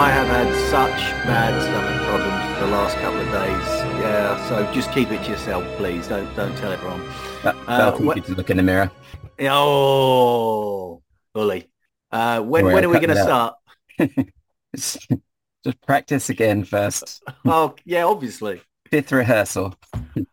I have had such bad stomach problems for the last couple of days. Yeah, so just keep it to yourself, please. Don't don't tell everyone. That, Uh, what- you to look in the mirror. Oh, bully. Uh, when when are we going to start? Just just practice again first. Oh, yeah, obviously. Fifth rehearsal.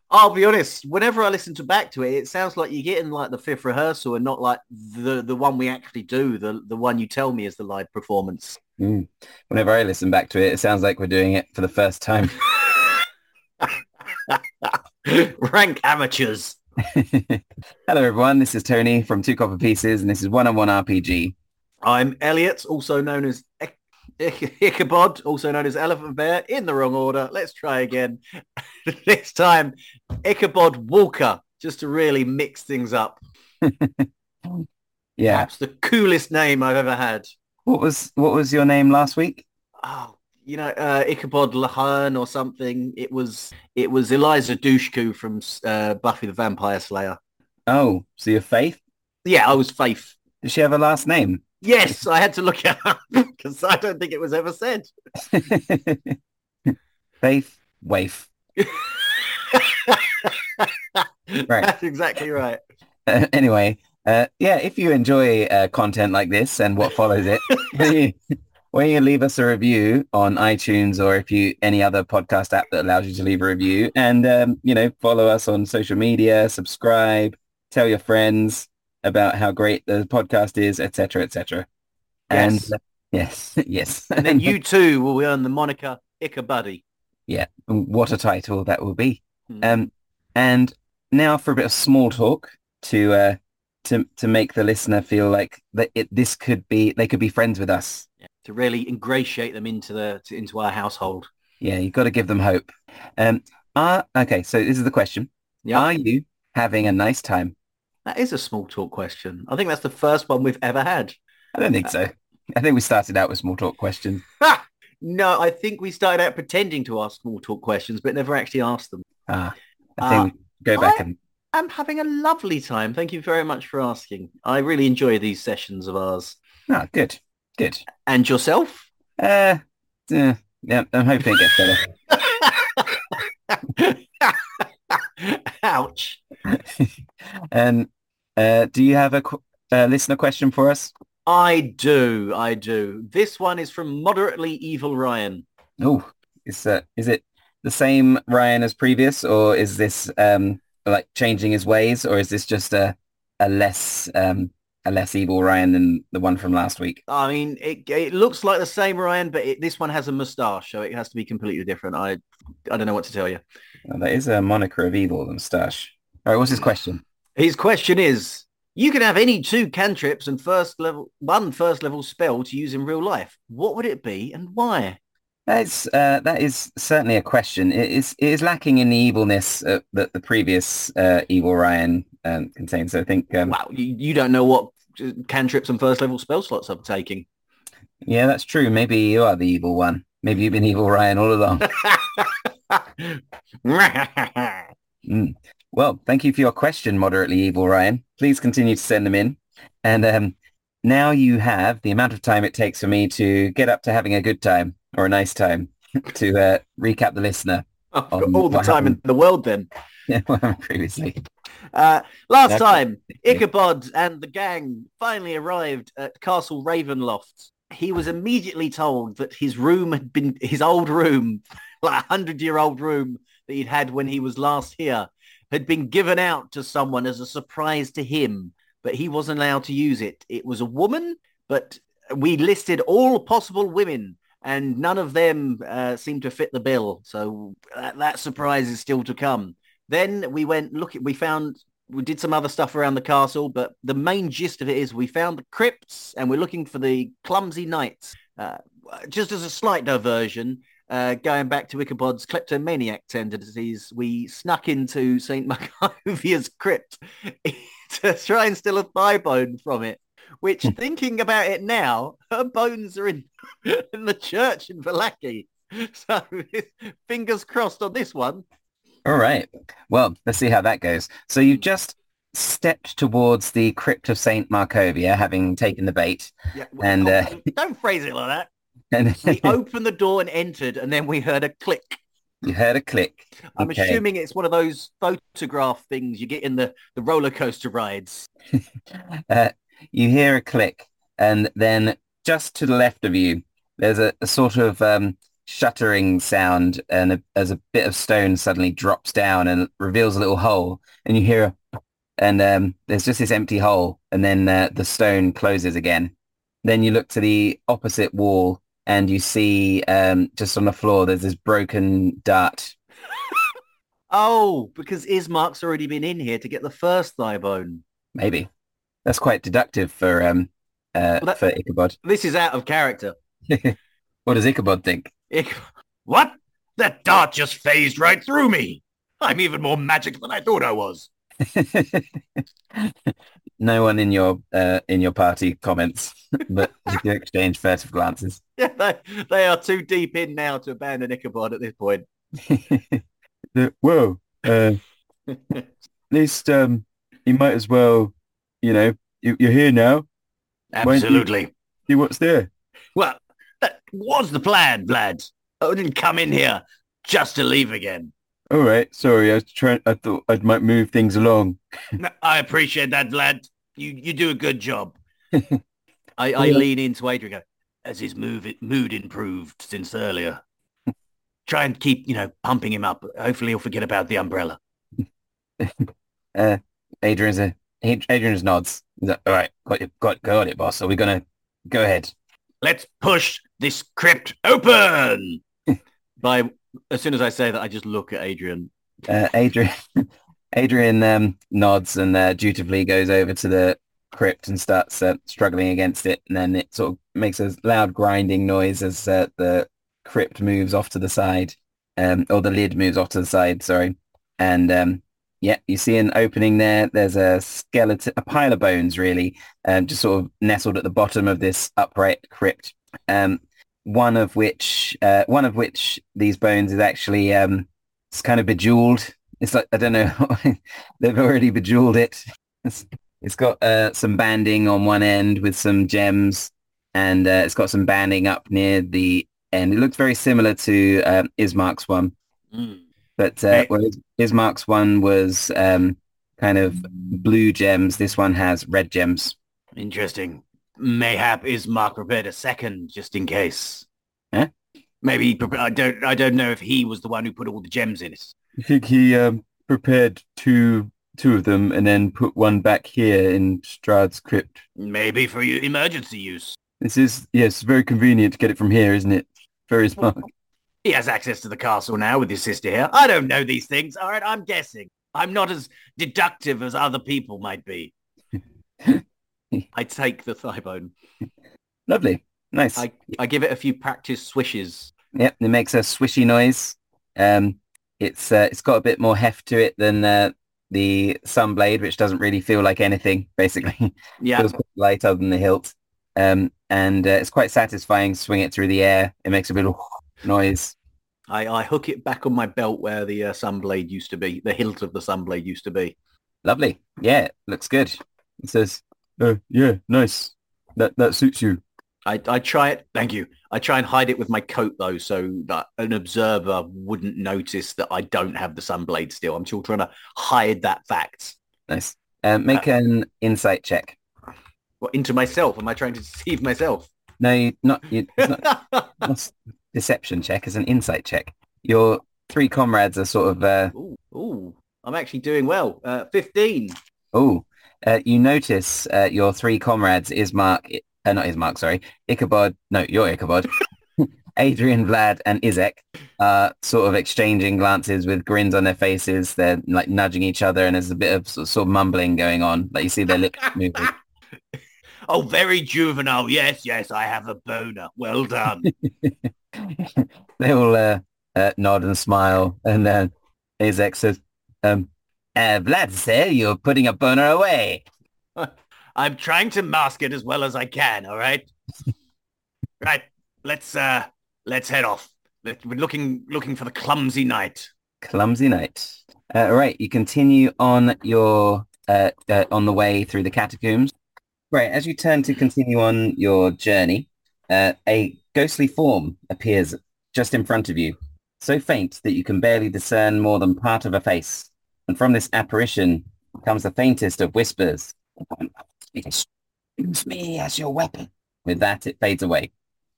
I'll be honest. Whenever I listen to back to it, it sounds like you're getting like the fifth rehearsal and not like the the one we actually do. The the one you tell me is the live performance. Mm. Whenever I listen back to it, it sounds like we're doing it for the first time. Rank amateurs. Hello everyone, this is Tony from Two Copper Pieces and this is One on One RPG. I'm Elliot, also known as Ichabod, also known as Elephant Bear, in the wrong order. Let's try again. this time, Ichabod Walker, just to really mix things up. Yeah. Perhaps the coolest name I've ever had. What was what was your name last week? Oh, you know, uh, Ichabod Lahern or something. It was it was Eliza Dushku from uh, Buffy the Vampire Slayer. Oh, so your Faith? Yeah, I was Faith. Does she have a last name? Yes, I had to look it up because I don't think it was ever said. Faith Waif. Right. That's exactly right. Uh, anyway, uh, yeah, if you enjoy uh, content like this and what follows it, when you, when you leave us a review on iTunes or if you any other podcast app that allows you to leave a review, and um, you know, follow us on social media, subscribe, tell your friends about how great the podcast is, etc., etc. And Yes. uh, yes, yes, And then you too will earn the moniker Ichabuddy. yeah, what a title that will be. Hmm. Um, and now for a bit of small talk to uh, to to make the listener feel like that it, this could be they could be friends with us. to really ingratiate them into the to, into our household. Yeah, you've got to give them hope. Um, are okay. So this is the question: Yeah, Are you having a nice time? that is a small talk question. I think that's the first one we've ever had. I don't think so. I think we started out with small talk questions. No, I think we started out pretending to ask small talk questions, but never actually asked them. Ah, I think should go back I- and I'm having a lovely time. Thank you very much for asking. I really enjoy these sessions of ours. ah, good, good. And yourself? Uh, uh, yeah, I'm hoping it gets better. Ouch. and uh, do you have a qu- uh, listener question for us? I do. I do. This one is from Moderately Evil Ryan. Oh, is uh, is it the same Ryan as previous, or is this um like changing his ways, or is this just a a less um a less evil Ryan than the one from last week? I mean, it, it looks like the same Ryan, but it, this one has a moustache, so it has to be completely different. I I don't know what to tell you. Well, that is a moniker of evil, the moustache. All right, what's his question? His question is, you can have any two cantrips and first level one first level spell to use in real life. What would it be and why? That's uh, that is certainly a question. It is it is lacking in the evilness uh, that the previous uh, evil Ryan um, contains. So I think um, Wow, you, you don't know what uh, cantrips and first level spell slots I'm taking. yeah, that's true. Maybe you are the evil one. Maybe you've been evil Ryan all along. Mm. Well, thank you for your question, moderately evil Ryan. Please continue to send them in. And um, now you have the amount of time it takes for me to get up to having a good time or a nice time to uh, recap the listener Um, all the time in the world then. happened previously. Uh, last That's- time, yeah. Ichabod and the gang finally arrived at Castle Ravenloft. He was immediately told that his room had been, his old room, like a hundred-year-old room that he'd had when he was last here, had been given out to someone as a surprise to him, but he wasn't allowed to use it. It was a woman, but we listed all possible women and none of them uh, seemed to fit the bill. So that, that surprise is still to come. Then we went look we found we did some other stuff around the castle, but the main gist of it is we found the crypts and we're looking for the clumsy knights. Uh, just as a slight diversion, uh, going back to Ichabod's kleptomaniac tendencies, we snuck into St. Markovia's crypt to try and steal a thigh bone from it. Which, thinking about it now, her bones are in, in the church in Vallaki. So fingers crossed on this one. All right. Well, let's see how that goes. So you've just stepped towards the crypt of Saint Markovia, having taken the bait. Yeah, And, uh, don't phrase it like that. And We opened the door and entered, and then we heard a click. you heard a click. I'm Okay. assuming it's one of those photograph things you get in the, the roller coaster rides. Uh, you hear a click, and then just to the left of you, there's a, a sort of um, shuttering sound, and a, as a bit of stone suddenly drops down and reveals a little hole, and you hear a, and um, there's just this empty hole, and then uh, the stone closes again. Then you look to the opposite wall, and you see um, just on the floor there's this broken dart. Oh, because Ismark's already been in here to get the first thigh bone. Maybe that's quite deductive for um uh, Well, that- for Ichabod. This is out of character. what does Ichabod think? Ich- what? That dart just phased right through me. I'm even more magic than I thought I was. no one in your uh, in your party comments, but you exchange furtive glances. Yeah, they, they are too deep in now to abandon Ichabod at this point. Whoa! Uh, at least um, you might as well, you know, you, you're here now. Absolutely. See what's there. Well, that was the plan, Vlad. I didn't come in here just to leave again. All right. Sorry, I was trying. I thought I might move things along. I appreciate that, Vlad. You you do a good job. I, I Yeah. lean into Adrian. Has his move mood improved since earlier? Try and keep you know pumping him up. Hopefully he'll forget about the umbrella. Uh, Adrian's a Adrian just nods. All right, got it, got got it, boss. Are we gonna go ahead? Let's push this crypt open. By as soon as I say that, I just look at Adrian. Uh, Adrian, Adrian um, nods and uh, dutifully goes over to the crypt and starts uh, struggling against it. And then it sort of makes a loud grinding noise as uh, the crypt moves off to the side, um, or the lid moves off to the side. Sorry. And um, yeah, you see an opening there. There's a skeleton, a pile of bones, really, um, just sort of nestled at the bottom of this upright crypt. Um, one of which, uh, one of which these bones is actually um, it's kind of bejeweled. It's like I don't know, they've already bejeweled it. It's, it's got uh, some banding on one end with some gems, and uh, it's got some banding up near the end. It looks very similar to um, Ismark's one, Mm. But uh, Hey. whereas Ismark's one was um, kind of blue gems, this one has red gems. Interesting. Mayhap Ismark prepared a second just in case. Huh? Maybe he prepared, I don't I don't know if he was the one who put all the gems in it. I think he um, prepared two two of them and then put one back here in Strahd's crypt. Maybe for your emergency use. This is, yes, very convenient to get it from here, isn't it? Very smart. He has access to the castle now with his sister here. I don't know these things. All right, I'm guessing. I'm not as deductive as other people might be. I take the thigh bone. Lovely. Nice. I, I give it a few practice swishes. Yep, it makes a swishy noise. Um, it's uh, it's got a bit more heft to it than uh, the Sunblade, which doesn't really feel like anything, basically. Yeah. feels light other than the hilt. Um, and uh, it's quite satisfying swing it through the air. It makes a little noise. I, I hook it back on my belt where the uh, sunblade used to be. The hilt of the sunblade used to be. Lovely. Yeah, looks good. It says, oh, yeah, nice. That that suits you. I, I try it. Thank you. I try and hide it with my coat though, so that an observer wouldn't notice that I don't have the sunblade still. I'm still trying to hide that fact. Nice. Um, make an insight check. What, into myself? Am I trying to deceive myself? No, you, not, you, not deception check. as an insight check. Your three comrades are sort of uh, ooh, ooh, I'm actually doing well. Uh, 15. Oh, uh, you notice uh, your three comrades, Ismark, uh, not Ismark, sorry, Ichabod, no, you're Ichabod, Adrian, Vlad, and Izek are sort of exchanging glances with grins on their faces. They're like nudging each other and there's a bit of sort sort of mumbling going on. Like you see their lips moving. Oh, very juvenile. Yes, yes, I have a boner. Well done. they all uh, uh, nod and smile. And then Izek says, um, uh, Vlad said you're putting a boner away. I'm trying to mask it as well as I can. All right. right. Let's uh, let's head off. Let- We're looking looking for the clumsy knight. Clumsy night. Uh, right, you continue on your uh, uh, on the way through the catacombs. Right, as you turn to continue on your journey, uh, a ghostly form appears just in front of you, so faint that you can barely discern more than part of a face. And from this apparition comes the faintest of whispers. Use me as your weapon. With that, it fades away.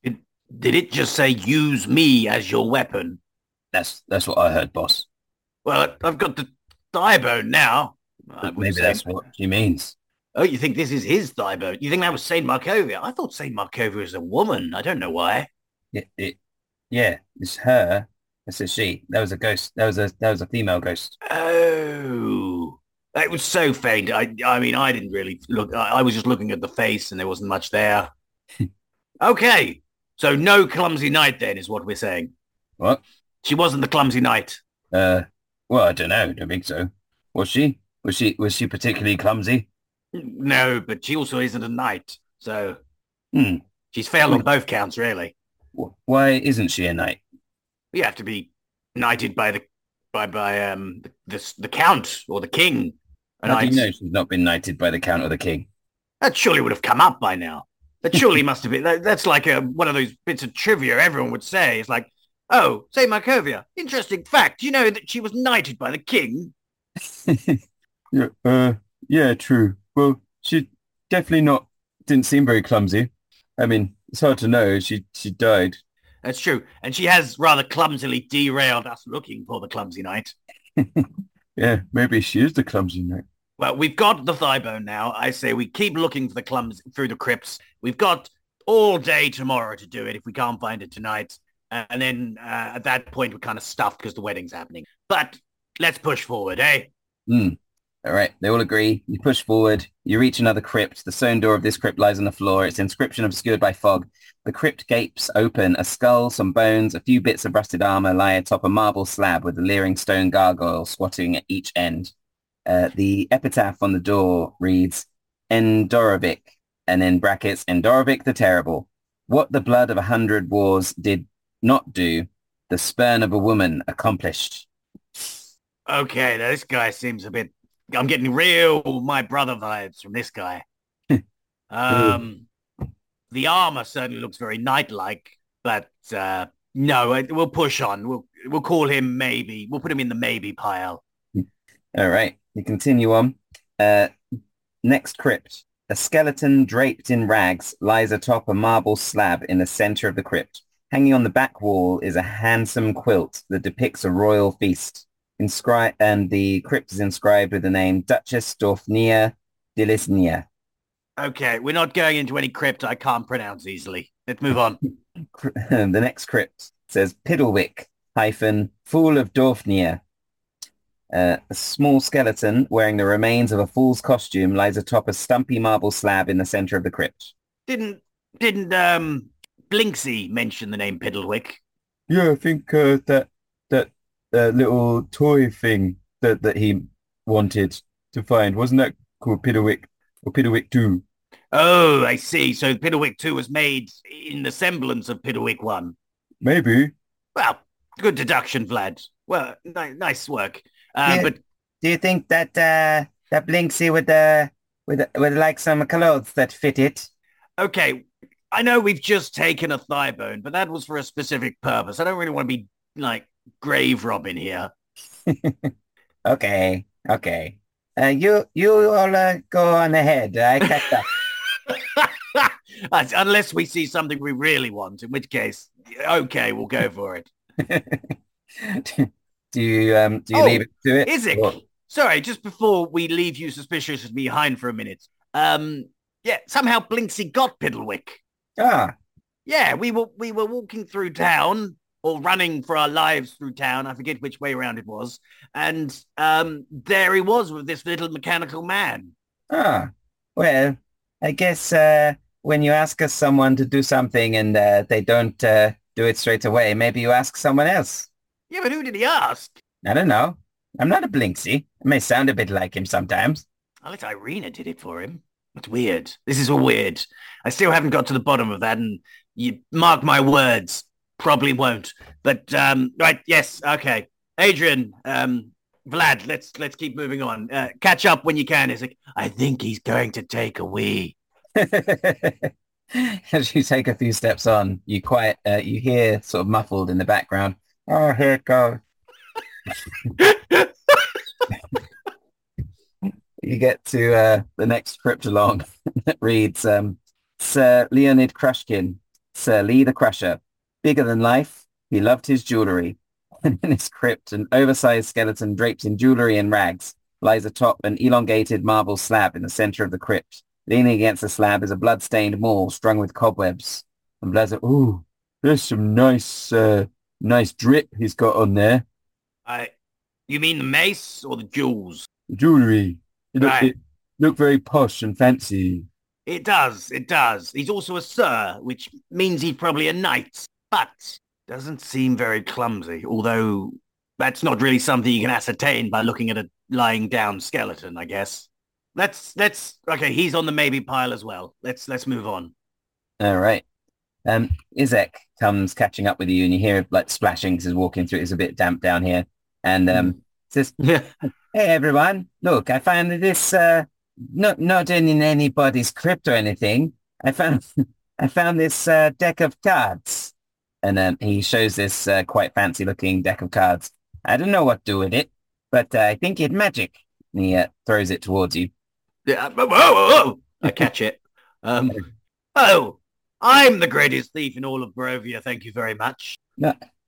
Did it just say use me as your weapon? That's that's what I heard, boss. Well, I've got the thigh bone now. Maybe say- that's what she means. Oh, you think this is his thigh bone? You think that was Saint Markovia? I thought Saint Markovia was a woman. I don't know why. It, it, yeah, it's her. This is she. That was a ghost. That was a that was a female ghost. Oh, it was so faint. I, I mean, I didn't really look. I, I was just looking at the face, and there wasn't much there. okay, so no clumsy knight then is what we're saying. What? She wasn't the clumsy knight. Uh, well, I don't know. Don't think so. Was she? Was she? Was she particularly clumsy? No, but she also isn't a knight. So Hmm. she's failed on both counts, really. Why isn't she a knight? You have to be knighted by the by by um the the, count or the king. A How do you know she's not been knighted by the Count or the King? That surely would have come up by now. That surely must have been. That, that's like a, one of those bits of trivia everyone would say. It's like, oh, say Markovia. Interesting fact. You know that she was knighted by the king. yeah, uh, yeah, true. Well, she definitely not didn't seem very clumsy. I mean, it's hard to know. She she died. That's true. And she has rather clumsily derailed us looking for the clumsy knight. Yeah, maybe she is the clumsy knight. Well, we've got the thigh bone now. I say we keep looking for the clumsy through the crypts. We've got all day tomorrow to do it if we can't find it tonight. And then uh, at that point, we're kind of stuffed because the wedding's happening. But let's push forward, eh? Hmm. All right, they all agree. You push forward. You reach another crypt. The stone door of this crypt lies on the floor. Its inscription obscured by fog. The crypt gapes open. A skull, some bones, a few bits of rusted armor lie atop a marble slab with a leering stone gargoyle squatting at each end. Uh, the epitaph on the door reads, Endorovic, and in brackets, Endorovic the Terrible. What the blood of a hundred wars did not do, the spurn of a woman accomplished. Okay, now this guy seems a bit. I'm getting real my brother vibes from this guy. um, the armor certainly looks very knight-like, but uh, no, we'll push on. We'll we'll call him maybe. We'll put him in the maybe pile. All right, you continue on. Uh, next crypt. A skeleton draped in rags lies atop a marble slab in the center of the crypt. Hanging on the back wall is a handsome quilt that depicts a royal feast. Inscri- and the crypt is inscribed with the name Duchess Dorfnia Dilisnia. Okay, we're not going into any crypt I can't pronounce easily. Let's move on. The next crypt says Pidlwick hyphen Fool of Dorfnia. Uh, a small skeleton wearing the remains of a fool's costume lies atop a stumpy marble slab in the center of the crypt. didn't didn't um Blinksy mention the name Pidlwick? Yeah, I think uh, that that uh, little toy thing that, that he wanted to find wasn't that called Pidlwick or Pidlwick Two? Oh, I see. So Pidlwick 2 was made in the semblance of Pidlwick 1. Maybe. Well, good deduction, Vlad. Well, ni- nice work. Uh, Yeah. But Do you think that uh, that Blinksy would uh, would would like some clothes that fit it? okay, I know we've just taken a thigh bone, but that was for a specific purpose. I don't really want to be like grave robbing here. Okay, okay. Uh, you you all uh, go on ahead. I catch up. Unless we see something we really want, in which case, okay, we'll go for it. do you um do you Oh, leave it to it? Is it? Or- sorry, just before we leave you suspiciously behind for a minute. Um, yeah, somehow Blinksy got Pidlwick. Ah, Yeah, we were we were walking through town or running for our lives through town. I forget which way around it was. And um, there he was with this little mechanical man. ah. Well, I guess uh, when you ask someone to do something and uh, they don't uh, do it straight away, maybe you ask someone else. Yeah, but who did he ask? I don't know. I'm not a Blinksy. I may sound a bit like him sometimes. Unless Irina did it for him. That's weird. This is all weird. I still haven't got to the bottom of that, and you mark my words, probably won't. But um, right, yes, okay. Adrian, um, Vlad, let's let's keep moving on. Uh, catch up when you can, Is Izek. I think he's going to take a wee. As you take a few steps on, you quiet, uh, you hear sort of muffled in the background. Oh, here it goes. you get to uh, the next script along that reads, um, Sir Leonid Krushkin, Sir Lee the Crusher, bigger than life, he loved his jewelry. And in his crypt, an oversized skeleton draped in jewelry and rags lies atop an elongated marble slab in the center of the crypt. Leaning against the slab is a blood-stained maul strung with cobwebs. And like, ooh, there's some nice, uh, nice drip he's got on there. I, you mean the mace or the jewels? Jewelry. It look, Right. it look very posh and fancy. It does, it does. He's also a sir, which means he's probably a knight, but doesn't seem very clumsy, although that's not really something you can ascertain by looking at a lying down skeleton, I guess. Let's, let's, okay, he's on the maybe pile as well. Let's, let's move on. All right. Um, Izek comes catching up with you and you hear like splashing 'cause he's walking through. It's a bit damp down here. And um, says, Yeah. Hey everyone, look, I found this uh not not in anybody's crypt or anything. I found I found this uh, deck of cards. And um, he shows this uh, quite fancy looking deck of cards. I don't know what to do with it, but uh, I think it's magic. And he uh, throws it towards you. Yeah, whoa, whoa, whoa. I catch it. Um, oh, I'm the greatest thief in all of Barovia. Thank you very much.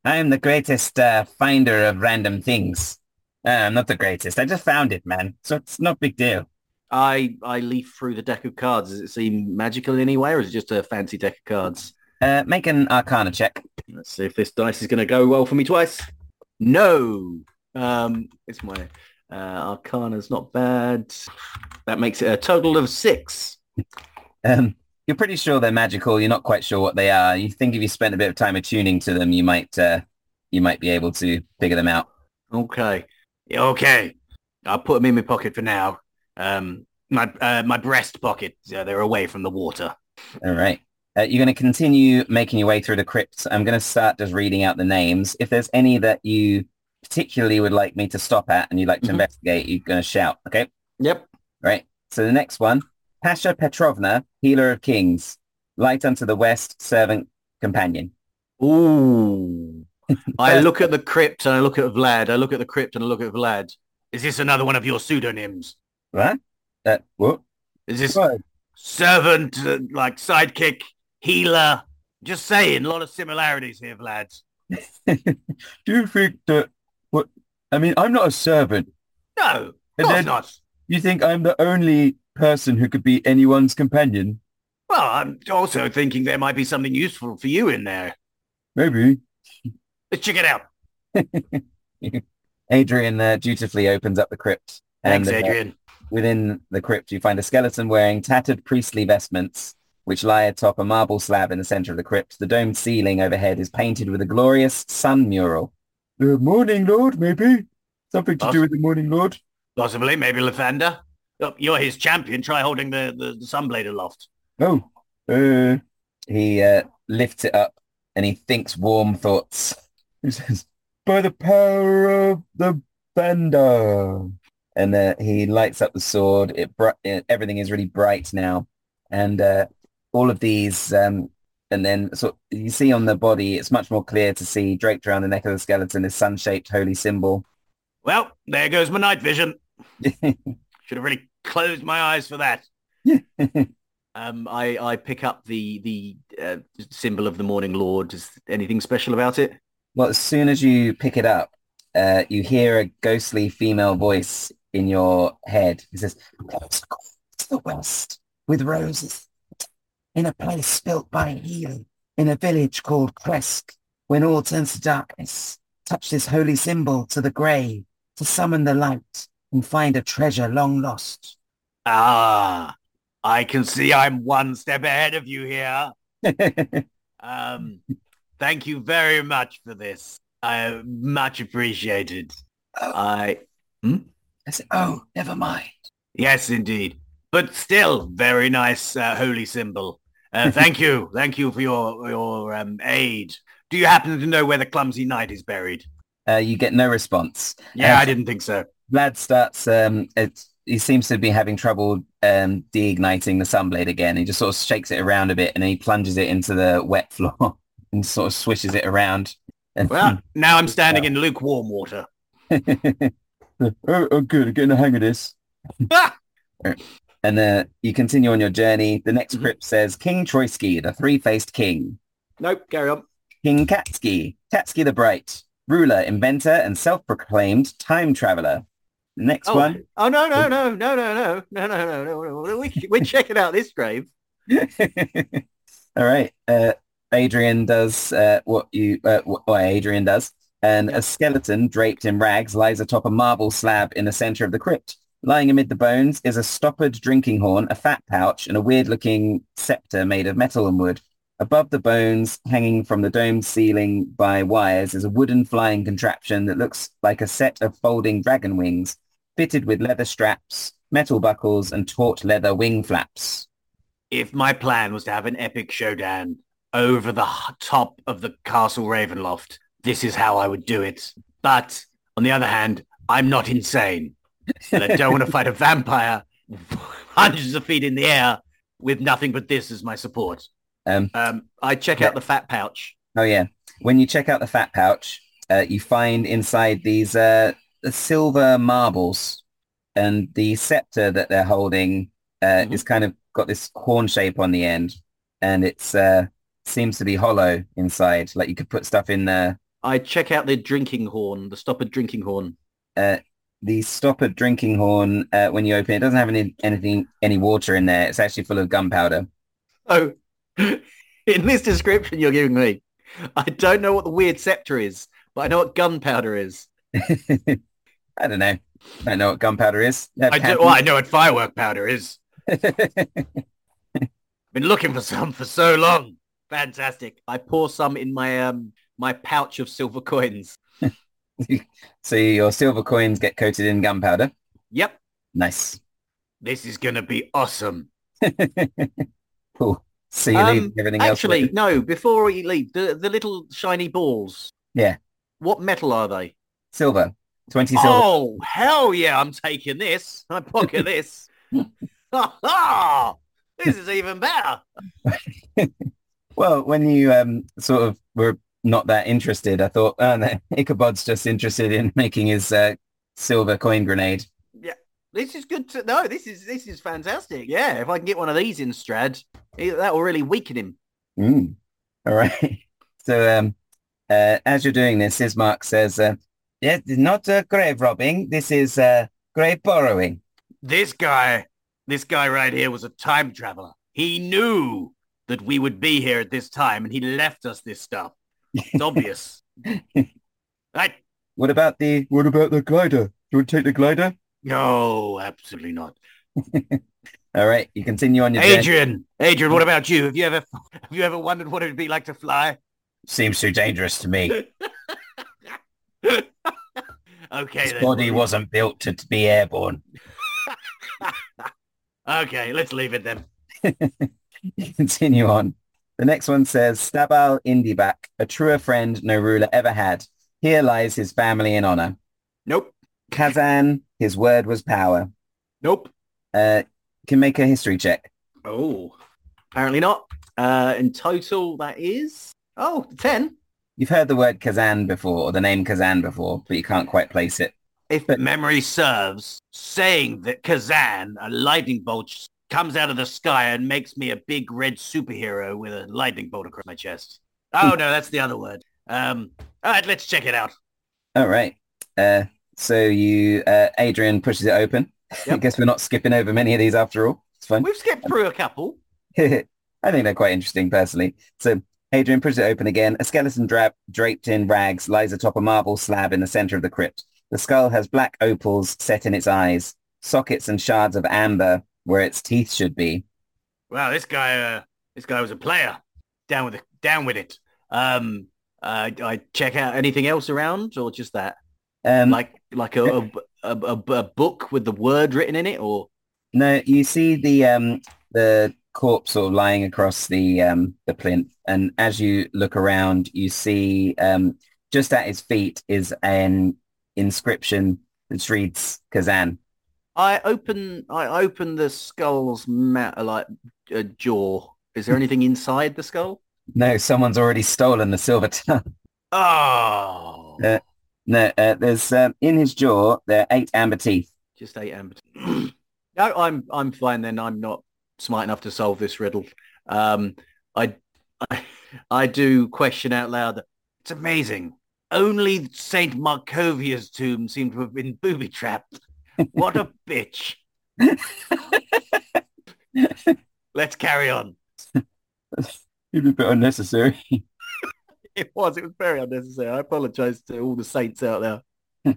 I am the greatest uh, finder of random things. Uh, I'm not the greatest. I just found it, man. So it's no big deal. I I leaf through the deck of cards. Does it seem magical in any way, or is it just a fancy deck of cards? Uh, make an Arcana check. Let's see if this dice is going to go well for me twice. No. Um, it's my uh, Arcana's not bad. That makes it a total of six. Um, you're pretty sure they're magical. You're not quite sure what they are. You think if you spent a bit of time attuning to them, you might uh, you might be able to figure them out. Okay. Okay. I'll put them in my pocket for now. Um, my uh, my breast pocket. Yeah, they're away from the water. All right. Uh, you're going to continue making your way through the crypts. I'm going to start just reading out the names. If there's any that you particularly would like me to stop at and you'd like to Mhm. investigate, you're going to shout. Okay. Yep. Right. So the next one, Tasha Petrovna, healer of kings, light unto the west, servant companion. Ooh. I look at the crypt and I look at Vlad. I look at the crypt and I look at Vlad. Is this another one of your pseudonyms? What? Uh, what? Is this What? servant, uh, like sidekick, healer? Just saying, a lot of similarities here, Vlad. Do you think that what? I mean, I'm not a servant. No, of And course then- not. You think I'm the only person who could be anyone's companion? Well, I'm also thinking there might be something useful for you in there. Maybe. Let's check it out. Adrian uh, dutifully opens up the crypt. Thanks, uh, Adrian. within the crypt, you find a skeleton wearing tattered priestly vestments, which lie atop a marble slab in the center of the crypt. The domed ceiling overhead is painted with a glorious sun mural. The Morning Lord, maybe? Something to Us? do with the Morning Lord? Possibly, maybe Lathander. Oh, you're his champion. Try holding the, the, the sunblade aloft. Oh, uh, he uh, lifts it up and he thinks warm thoughts. He says, by the power of the thunder. And uh, he lights up the sword. It, br- it everything is really bright now. And uh, all of these, um, and then so you see on the body, it's much more clear to see draped around the neck of the skeleton this sun-shaped holy symbol. Well, there goes my night vision. Should have really closed my eyes for that. Um, I, I pick up the the uh, symbol of the Morning Lord. Is anything special about it? Well, as soon as you pick it up, uh, you hear a ghostly female voice in your head. It says, "Let's to the west with roses, in a place built by Healy, in a village called Krezk. When all turns to darkness, touch this holy symbol to the grave to summon the light and find a treasure long lost." Ah, I can see I'm one step ahead of you here. Um, thank you very much for this. I much appreciated. Oh. I I said, "Oh, never mind." yes, indeed, but still very nice uh, holy symbol. Uh, thank you, thank you for your your um, aid. Do you happen to know where the clumsy knight is buried? Uh, you get no response. Yeah, Uh, I didn't think so. Vlad starts, um, he seems to be having trouble um, deigniting the sunblade again. He just sort of shakes it around a bit and then he plunges it into the wet floor and sort of swishes it around. Well, now I'm standing in lukewarm water. oh, oh, good. I'm getting the hang of this. And uh, you continue on your journey. The next Mhm. script says King Troysky, the three-faced king. Nope, carry on. King Katsky, Katsky the Bright, ruler, inventor, and self-proclaimed time traveler. Next Oh, one. oh no, no, no, no, no, no, no, no, no, no, no. We, we're checking out this grave. All right. Uh, Adrian does uh, what you uh, what Adrian does, and Yeah. a skeleton draped in rags lies atop a marble slab in the center of the crypt. Lying amid the bones is a stoppered drinking horn, a fat pouch, and a weird-looking scepter made of metal and wood. Above the bones, hanging from the domed ceiling by wires, is a wooden flying contraption that looks like a set of folding dragon wings, fitted with leather straps, metal buckles, and taut leather wing flaps. If my plan was to have an epic showdown over the top of the Castle Ravenloft, this is how I would do it. But on the other hand, I'm not insane. And I don't want to fight a vampire hundreds of feet in the air with nothing but this as my support. Um, Um, I check out the fat pouch. Oh yeah. When you check out the fat pouch, uh, you find inside these uh, silver marbles, and the scepter that they're holding uh, Mhm. is kind of got this horn shape on the end, and it's uh, seems to be hollow inside. Like you could put stuff in there. I check out the drinking horn, the stoppered drinking horn. Uh, the stoppered drinking horn, uh, when you open it, doesn't have any anything any water in there. It's actually full of gunpowder. Oh, in this description you're giving me, I don't know what the weird scepter is, but I know what gunpowder is. I don't know. I don't know what gunpowder is. I do, well, I know what firework powder is. I've been looking for some for so long. Fantastic. I pour some in my um my pouch of silver coins. so your silver coins get coated in gunpowder. Yep, Nice. this is gonna be awesome. cool. So you Um, leave everything Actually, else. Actually, no. Before you leave, the the little shiny balls. Yeah. What metal are they? Silver. 20 silver. Oh hell yeah! I'm taking this. I pocket this. Ha ha! This is even better. Well, when you um, sort of were not that interested, I thought, oh, no, Ichabod's just interested in making his uh, silver coin grenade. Yeah, this is good to no. This is this is fantastic. Yeah, if I can get one of these in Strahd, eh, that will really weaken him. Mm. All right. So um, uh, as you're doing this, Ismark says, uh, yeah, not uh, grave robbing. This is uh, grave borrowing. This guy, this guy right here was a time traveler. He knew that we would be here at this time, and he left us this stuff. It's obvious. I What about the what about the glider? Do you want to take the glider? no, absolutely not. All right, you continue on your journey. Adrian, Adrian, what about you? Have you ever have you ever wondered what it would be like to fly? Seems too dangerous to me. okay, His then. body wasn't built to be airborne. Okay, let's leave it then. Continue on. The next one says, Stahbal Indi-Bhak, a truer friend no ruler ever had. Here lies his family in honor. Nope. Khazan, his word was power. Nope. Uh, can make a history check. Oh, apparently not. Uh, in total, that is oh, 10. You've heard the word Khazan before, or the name Khazan before, but you can't quite place it. If But- memory serves, saying that Khazan, a lightning bolt, comes out of the sky and makes me a big red superhero with a lightning bolt across my chest. Oh no, that's the other word. Um, all right, let's check it out. All right. Uh, so you, uh, Adrian pushes it open. I guess we're not skipping over many of these after all. It's fun. We've skipped through a couple. I think they're quite interesting personally. So Adrian pushes it open again. A skeleton dra- draped in rags lies atop a marble slab in the center of the crypt. The skull has black opals set in its eyes, sockets and shards of amber where its teeth should be. Wow, this guy, uh, this guy was a player. Down with it. Down with it. Um, uh, I check out anything else around, or just that, Um, like like a a, a, a a book with the word written in it, or no, you see the um, the corpse sort of lying across the um, the plinth, and as you look around, you see um, just at his feet is an inscription which reads Khazan. I open I open the skull's ma- like uh, jaw. Is there anything inside the skull? No, someone's already stolen the silver tongue. Oh, Uh, no, uh, there's um, in his jaw there are eight amber teeth. just eight amber. Teeth. no, I'm I'm fine then. I'm not smart enough to solve this riddle. Um, I, I I do question out loud. It's amazing. Only Saint Markovia's tomb seemed to have been booby trapped. What a bitch. Let's carry on. You'd be a bit unnecessary. It was. It was very unnecessary. I apologize to all the saints out there.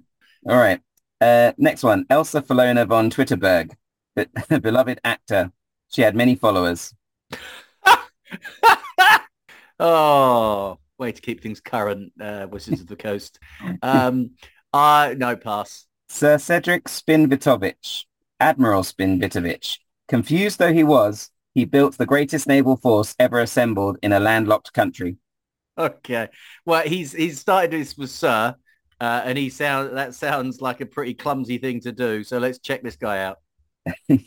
All right. Uh, next one. Elsa Filona von Twitterberg, Be- beloved actor. She had many followers. oh, way to keep things current, uh, Wizards of the Coast. Um, uh, no pass. Sir Cedric Spinvitovich, Admiral Spinvitovich. Confused though he was, he built the greatest naval force ever assembled in a landlocked country. Okay. Well, he's he's started this with Sir, uh, and he sound that sounds like a pretty clumsy thing to do. So let's check this guy out.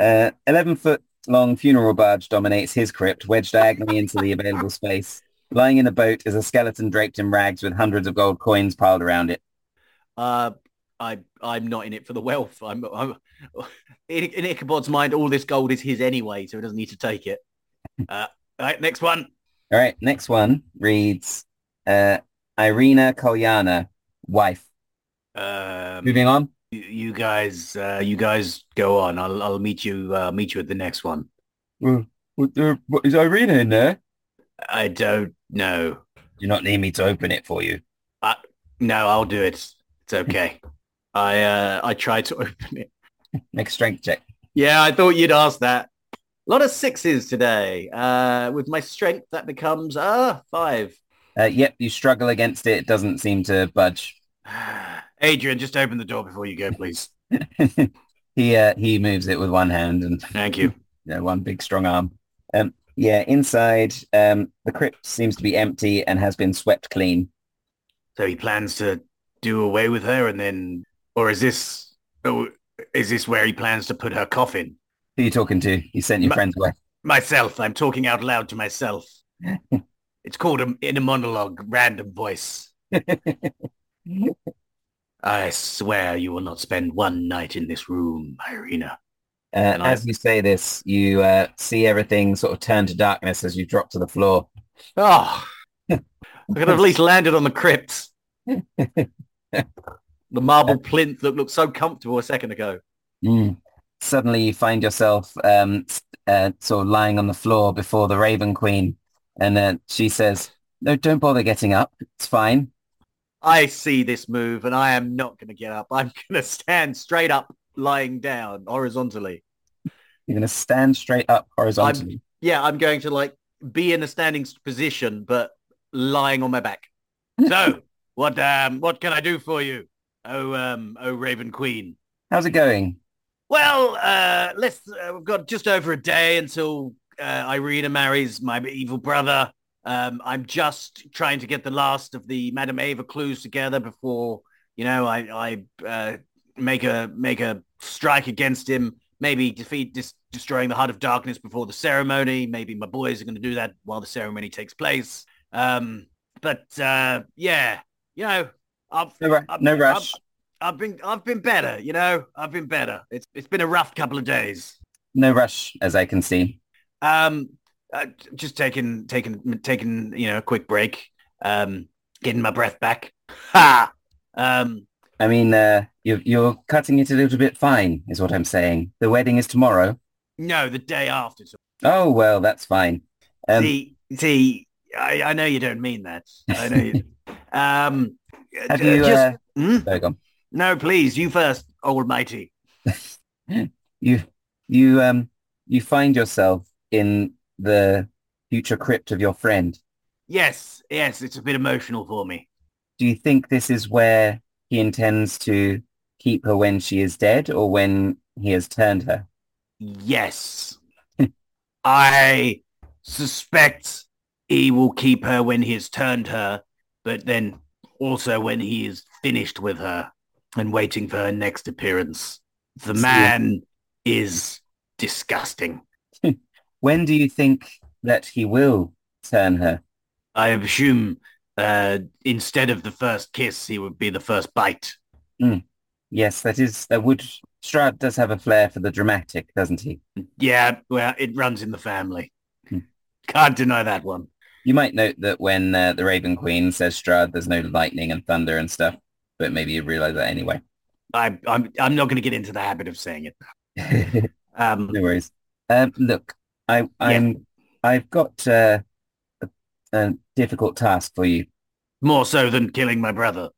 Uh, 11 foot long funeral barge dominates his crypt, wedged diagonally into the available space. Lying in a boat is a skeleton draped in rags with hundreds of gold coins piled around it. Uh, I I'm not in it for the wealth. I'm, I'm in, in Ichabod's mind. All this gold is his anyway, so he doesn't need to take it. Uh, all right, next one. All right, next one reads uh, Irina Kolyana, wife. Um, Moving on. you, guys, uh, you guys go on. I'll I'll meet you uh, meet you at the next one. Well, what, uh, what, is Irina in there? I don't know. Do not need me to open it for you? No, I'll do it. It's okay. I uh, I tried to open it. Make a strength check. Yeah, I thought you'd ask that. A lot of sixes today. Uh, with my strength, that becomes uh five. Uh, yep, you struggle against it. It doesn't seem to budge. Adrian, just open the door before you go, please. he uh, he moves it with one hand and Thank you. you know, one big strong arm. Um, yeah, inside um, the crypt seems to be empty and has been swept clean. So he plans to do away with her, and then, or is this, oh, is this where he plans to put her coffin? Who are you talking to? You sent your Ma- friends away. Myself. I'm talking out loud to myself. it's called in a monologue, random voice. I swear you will not spend one night in this room, Irina. Uh, And I- as you say this, you uh, see everything sort of turn to darkness as you drop to the floor. Oh, I could have at least landed on the crypt. The marble plinth that looked so comfortable a second ago. Mm. Suddenly you find yourself um, uh, sort of lying on the floor before the Raven Queen. And uh, she says, no, don't bother getting up. It's fine. I see this move and I am not going to get up. I'm going to stand straight up, lying down horizontally. You're going to stand straight up horizontally. Yeah, I'm going to like be in a standing position, but lying on my back. So, what um, what can I do for you? Oh, um, oh, Raven Queen. How's it going? Well, uh, let's. Uh, we've got just over a day until uh, Irina marries my evil brother. Um, I'm just trying to get the last of the Madame Ava clues together before you know I I uh, make a make a strike against him. Maybe defeat dis- destroying the Heart of Darkness before the ceremony. Maybe my boys are going to do that while the ceremony takes place. Um, but uh, yeah, you know, I've No, I'm- no rush. I've been I've been better, you know. I've been better. It's it's been a rough couple of days. No rush, as I can see. Um, uh, just taking taking taking you know a quick break. Um, getting my breath back. Ha. Um, I mean, uh, you're, you're cutting it a little bit fine, is what I'm saying. The wedding is tomorrow. no, the day after. Oh, well, that's fine. Um, see, see, I, I know you don't mean that. I know. You, um, have uh, you, just uh, Hmm? there you go. no, please, you first, Almighty. you, you, um, you find yourself in the future crypt of your friend. Yes, yes, it's a bit emotional for me. Do you think this is where he intends to keep her when she is dead or when he has turned her? Yes. I suspect he will keep her when he has turned her, but then also when he is finished with her and waiting for her next appearance. The man is disgusting. When do you think that he will turn her? I assume uh, instead of the first kiss, he would be the first bite. Yes, that is, that would, Strahd does have a flair for the dramatic, doesn't he? Yeah, well, it runs in the family. Hmm. Can't deny that one. You might note that when uh, the Raven Queen says Strahd, there's no lightning and thunder and stuff, but maybe you realize that anyway. I, I'm I'm not going to get into the habit of saying it. no Um, worries. Um, look, I, I'm, I've got uh, a, a difficult task for you. more so than killing my brother.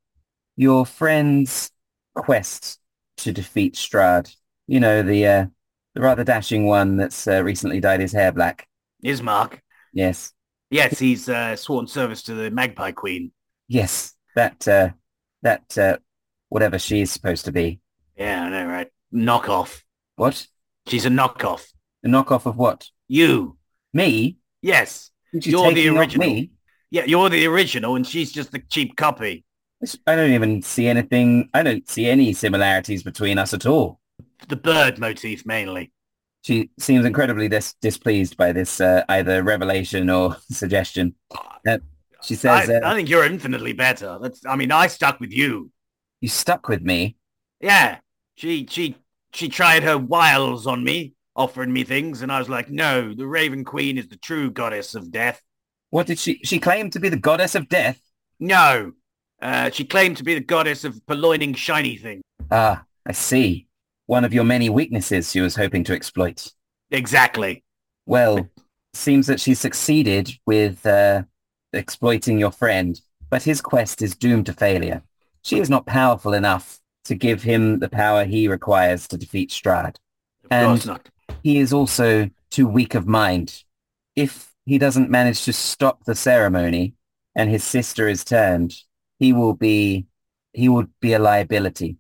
Your friend's quest to defeat Strahd. You know, the uh, the rather dashing one that's uh, recently dyed his hair black. Ismark. Yes, Yes, he's uh, sworn service to the Magpie Queen. yes, that uh, that uh, whatever she is supposed to be. Yeah, I know, right? Knockoff. What? She's a knockoff. A knockoff of what? You. Me? Yes. You You're the original. Me? Yeah, you're the original and she's just the cheap copy. I don't even see anything. I don't see any similarities between us at all. The bird motif mainly. She seems incredibly dis- displeased by this uh, either revelation or suggestion. Uh, she says, I, uh, I think you're infinitely better. That's I mean, I stuck with you. "You stuck with me." Yeah. She she she tried her wiles on me, offering me things, and I was like, no, the Raven Queen is the true goddess of death. What did she? She claimed to be the goddess of death. No. Uh, she claimed to be the goddess of purloining shiny things. Ah, I see. One of your many weaknesses she was hoping to exploit. Exactly. Well, seems that she succeeded with uh, exploiting your friend, but his quest is doomed to failure. She is not powerful enough to give him the power he requires to defeat Strahd. Of And- course not. He is also too weak of mind. If he doesn't manage to stop the ceremony and his sister is turned, he will be he will be a liability.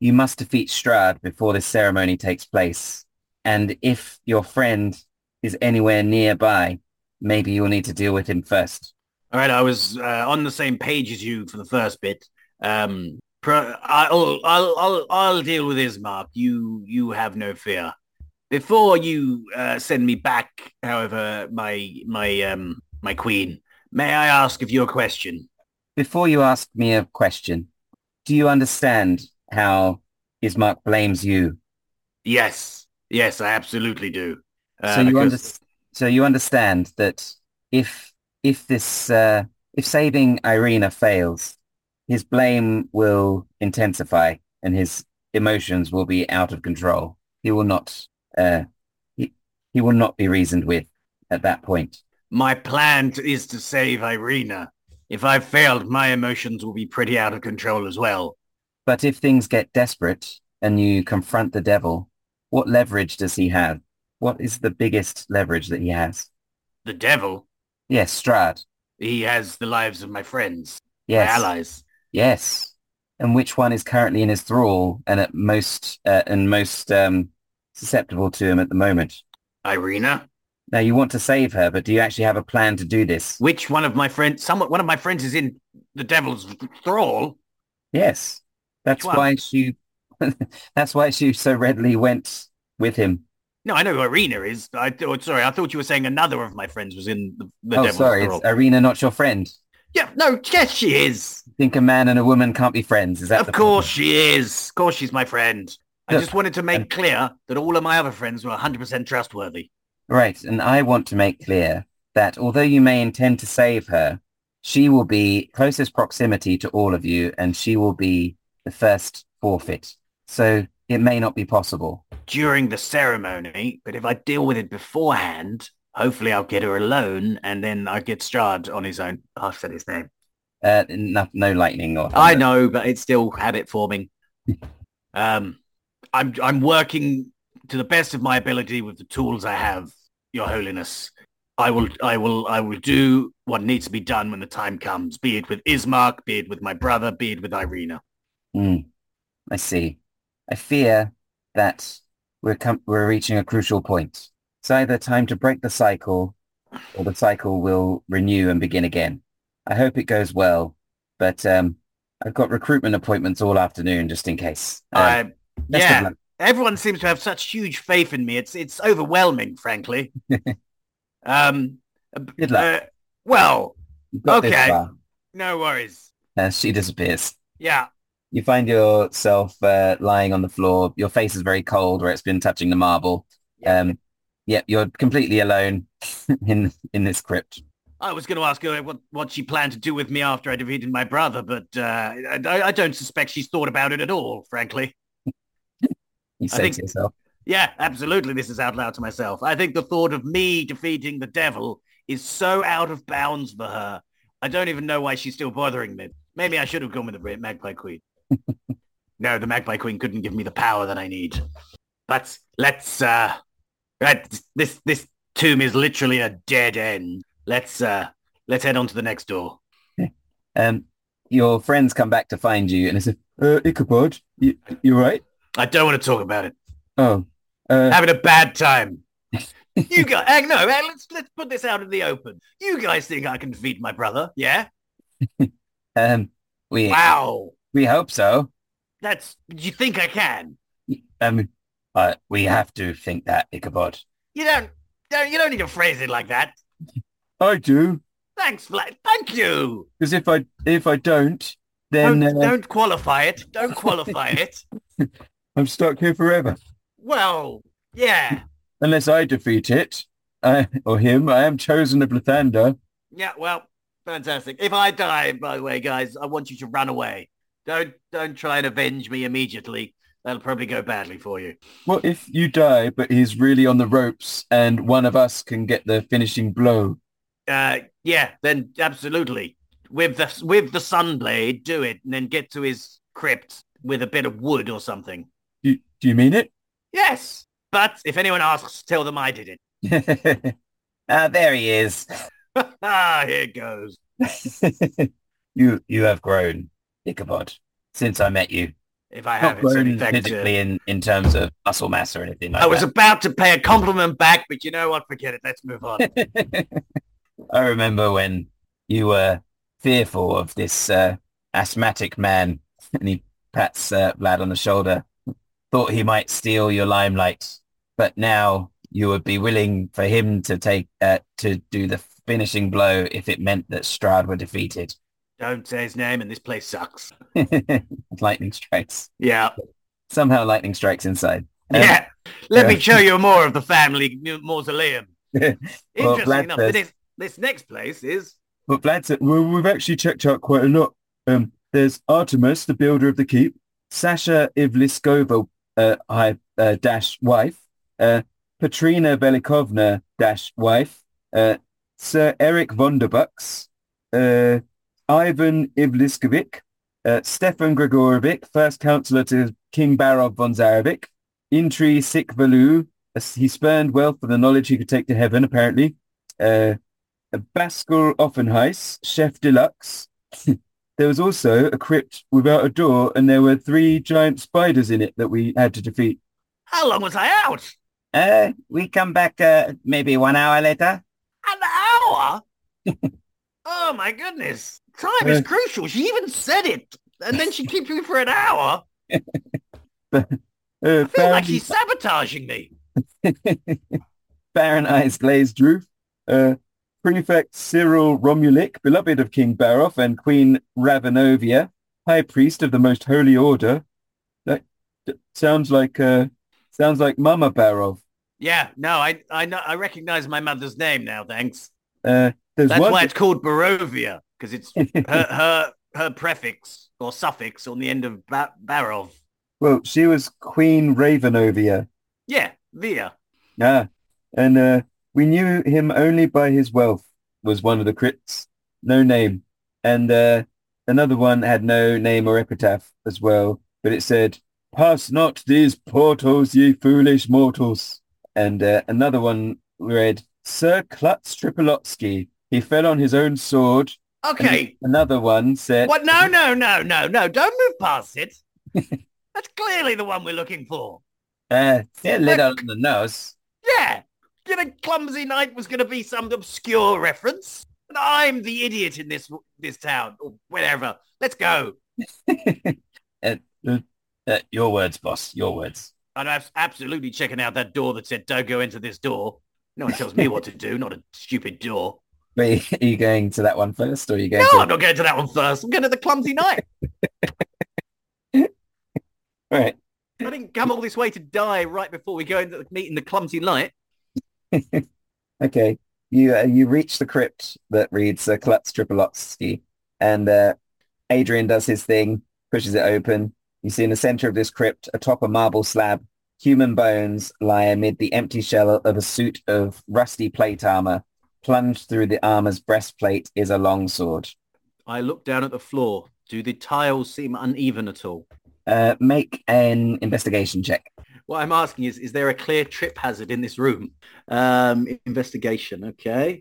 You must defeat Strahd before this ceremony takes place. And if your friend is anywhere nearby, maybe you'll need to deal with him first. All right, I was uh, on the same page as you for the first bit. Um, pro- I'll, I'll, I'll, I'll deal with Ismark. You, you have no fear. Before you uh, send me back, however, my, my, um, my queen, may I ask of you a question? Before you ask me a question, do you understand how Ismark blames you Yes, yes, I absolutely do. Uh, so you because- under- so you understand that if if this uh, if saving Irina fails, his blame will intensify and his emotions will be out of control. He will not uh, he, he will not be reasoned with at that point. My plan is to save Irina. If I've failed, my emotions will be pretty out of control as well. But if things get desperate and you confront the devil, what leverage does he have? What is the biggest leverage that he has? The devil, Yes, Strahd. he has the lives of my friends, Yes. my allies. Yes. And which one is currently in his thrall and at most uh, and most um, susceptible to him at the moment? Irina? Now you want to save her, but do you actually have a plan to do this? Which one of my friends, some, one of my friends is in the devil's thrall? Yes. That's why she that's why she so readily went with him. No, I know who Irina is. I thought, sorry, I thought you were saying another of my friends was in the, the oh, devil's sorry, it's Irina not your friend. Yeah, no, yes, she is. Think a man and a woman can't be friends. Is that Of course she is. Of course she's my friend. I Look, just wanted to make clear that all of my other friends were 100% trustworthy. Right, and I want to make clear that although you may intend to save her, she will be closest proximity to all of you and she will be the first forfeit. So it may not be possible. during the ceremony, but if I deal with it beforehand, hopefully I'll get her alone and then I get Strahd on his own. I've said his name. Uh, no, no lightning or I know, but it's still habit forming. um, I'm I'm working to the best of my ability with the tools I have, Your Holiness. I will I will I will do what needs to be done when the time comes, be it with Ismark, be it with my brother, be it with Irina. Hmm, I see. I fear that we're com- we're reaching a crucial point. It's either time to break the cycle or the cycle will renew and begin again. I hope it goes well, but um, I've got recruitment appointments all afternoon just in case. Uh, of yeah. everyone seems to have such huge faith in me. It's it's overwhelming, frankly. um, Good luck. uh, well, You've got this okay. no worries. Uh, she disappears. Yeah. You find yourself uh, lying on the floor. Your face is very cold where it's been touching the marble. Um, yep, you're completely alone in in this crypt. I was going to ask her what, what she planned to do with me after I defeated my brother, but uh, I, I don't suspect she's thought about it at all, frankly. You say think- to yourself. Yeah, absolutely. This is out loud to myself. I think the thought of me defeating the devil is so out of bounds for her. I don't even know why she's still bothering me. Maybe I should have gone with the Magpie Queen. No, the Magpie Queen couldn't give me the power that I need. But let's, uh, right, this, this tomb is literally a dead end. Let's, uh, let's head on to the next door. Um, your friends come back to find you and they say, uh, Ichabod, you, you right? I don't want to talk about it. Oh, uh, Having a bad time. You guys, eh, no, eh, let's let's put this out in the open. You guys think I can defeat my brother? Yeah. um, we Wow. We hope so. That's. Do you think I can? Um, uh, we have to think that Ichabod. You don't. Don't. You don't need to phrase it like that. I do, Thanks, Flat. Thank you. because if I if I don't, then Don't, uh, don't qualify it. Don't qualify it. I'm stuck here forever. Well, yeah, Unless I defeat it, I, or him, I am chosen of Lathander. yeah. Well, fantastic. If I die, by the way, guys, I want you to run away. Don't don't try and avenge me immediately. That'll probably go badly for you. Well, if you die, but he's really on the ropes, and one of us can get the finishing blow? Uh, yeah, then absolutely. With the with the sun blade, do it, and then get to his crypt with a bit of wood or something. Do, do you mean it? Yes, but if anyone asks, tell them I did it. ah, there he is. ah, here goes. you you have grown, Ichabod, since I met you. If I Not have, only grown physically in, in terms of muscle mass or anything like I was that. about to pay a compliment back, but you know what? Forget it. Let's move on. I remember when you were fearful of this uh, asthmatic man, and he pats uh, Vlad on the shoulder, thought he might steal your limelight, but now you would be willing for him to take uh, to do the finishing blow if it meant that Strahd were defeated. Don't say his name, and this place sucks. lightning strikes. Yeah, Somehow lightning strikes inside. Um, yeah. Let me show you more of the family mausoleum. Well, Interesting Vlad enough, says- this, this next place is But Vlad said, well, we've actually checked out quite a lot. Um, there's Artimus, the builder of the keep, Sasha Ivliskova, uh, hi, uh, dash wife, uh, Patrina Velikovna, dash wife, uh, Sir Erik Vonderbucks, uh, Ivan Ivliskovich, uh, Stefan Gregorovich, first counselor to King Barov von Zarovich, Intree Sik-Valoo, uh, he spurned wealth for the knowledge he could take to heaven, apparently, uh, Baskul Offenheis, Chef Deluxe. there was also a crypt without a door, and there were three giant spiders in it that we had to defeat. how long was I out? Uh, we come back uh, maybe one hour later. An hour? oh my goodness. Time is crucial. She even said it. And then she keeps me for an hour. Uh, I feel like she's sabotaging me. Baron Eisglaze Drüf, uh, Prefect Ciril Romulich, beloved of King Barov and Queen Ravenovia, High Priest of the Most Holy Order. That, that sounds like uh, sounds like Mama Barov. Yeah, no, I I know I recognize my mother's name now, thanks. Uh, That's one. why it's called Barovia, because it's her her her prefix or suffix on the end of ba- Barov. Well, she was Queen Ravenovia. Yeah, Via. Ah, and uh, we knew him only by his wealth, was one of the crits. No name. And uh, another one had no name or epitaph as well, but it said, Pass not these portals, ye foolish mortals. And uh, another one read, Sir Klutz Tripalotsky. He fell on his own sword. Okay. Another one said, What? No, no, no, no, no. Don't move past it. That's clearly the one we're looking for. uh, they're little on the nose. Yeah. You know, Clumsy Knight was going to be some obscure reference. And I'm the idiot in this this town, or wherever. Let's go. uh, uh, your words, boss, your words. I'm absolutely checking out that door that said don't go into this door. No one tells me what to do, not a stupid door. Are you, are you going to that one first or are you going No, to... I'm not going to that one first. I'm going to the clumsy knight. Right. I didn't come all this way to die right before we go into the meeting the clumsy knight. Okay. You uh, you reach the crypt that reads uh, Klutz Tripalotsky and uh, Adrian does his thing, pushes it open. You see in the center of this crypt, atop a marble slab, human bones lie amid the empty shell of a suit of rusty plate armor. Plunged through the armor's breastplate is a longsword. I look down at the floor. Do the tiles seem uneven at all? Uh, make an investigation check. What I'm asking is, is there a clear trip hazard in this room? Um, investigation, okay.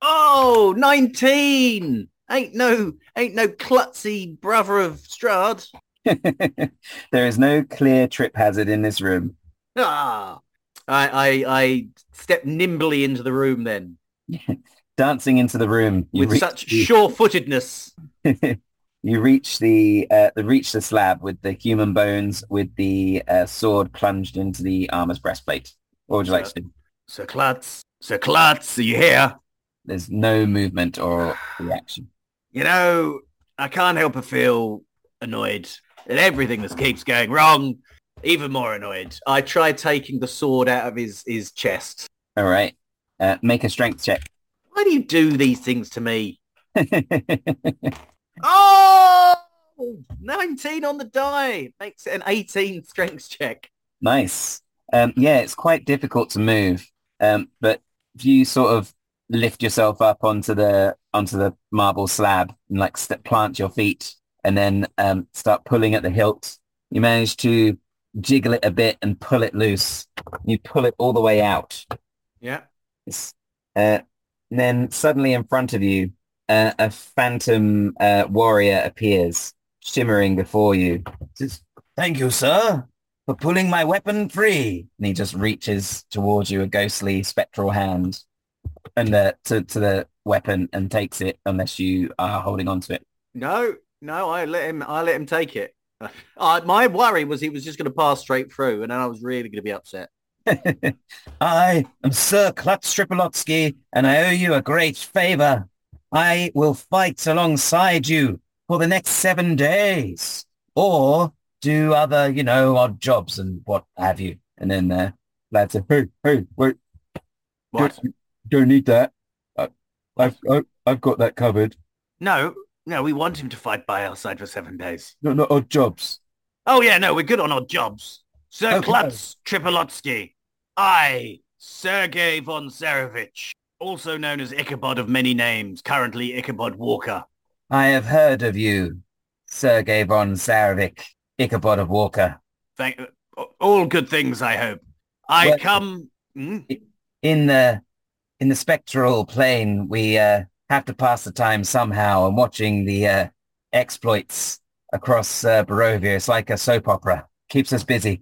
Oh, 19! Ain't no, ain't no klutzy brother of Strahd. there is no clear trip hazard in this room. Ah! I, I, I step nimbly into the room then Dancing into the room, with such the- sure-footedness. you reach the uh, the reach the slab with the human bones with the uh, sword plunged into the armor's breastplate. What would you like to do? Sir Klutz, Sir Klutz, are you here? There's no movement or reaction. You know, I can't help but feel annoyed at everything that keeps going wrong. Even more annoyed. I tried taking the sword out of his, his chest. All right. Uh, make a strength check. Why do you do these things to me? Oh! 19 on the die. Makes it an 18 strength check. nice. Um, yeah, it's quite difficult to move. Um, but if you sort of lift yourself up onto the onto the marble slab and like st- plant your feet and then um, start pulling at the hilt, you manage to jiggle it a bit and pull it loose. You pull it all the way out. Yeah. It's, uh, and then suddenly in front of you, uh, a phantom uh, warrior appears, shimmering before you. Thank you, sir, for pulling my weapon free. And he just reaches towards you, a ghostly spectral hand, and uh, to to the weapon and takes it, unless you are holding on to it. No, no, I let him I let him take it. Uh, my worry was he was just going to pass straight through and then I was really going to be upset. I am Sir Klutz Tripalotsky, and I owe you a great favor. I will fight alongside you for the next seven days, or do other, you know, odd jobs and what have you. And then uh, lad said, "Hey, hey, wait, What? don't, don't need that. I, I've, I, I've got that covered. No, no, we want him to fight by our side for seven days. No, not odd jobs. Oh yeah, no, we're good on odd jobs. Sir. Klutz Tripalotsky. I, Sergei von Zarovich, also known as Ichabod of many names, currently Ichabod Walker. I have heard of you, Sergei von Zarovich, Ichabod of Walker. Thank all good things, I hope. I Well- come. Hmm? in the in the spectral plane, we uh, have to pass the time somehow. And watching the uh, exploits across uh, Barovia, it's like a soap opera. Keeps us busy.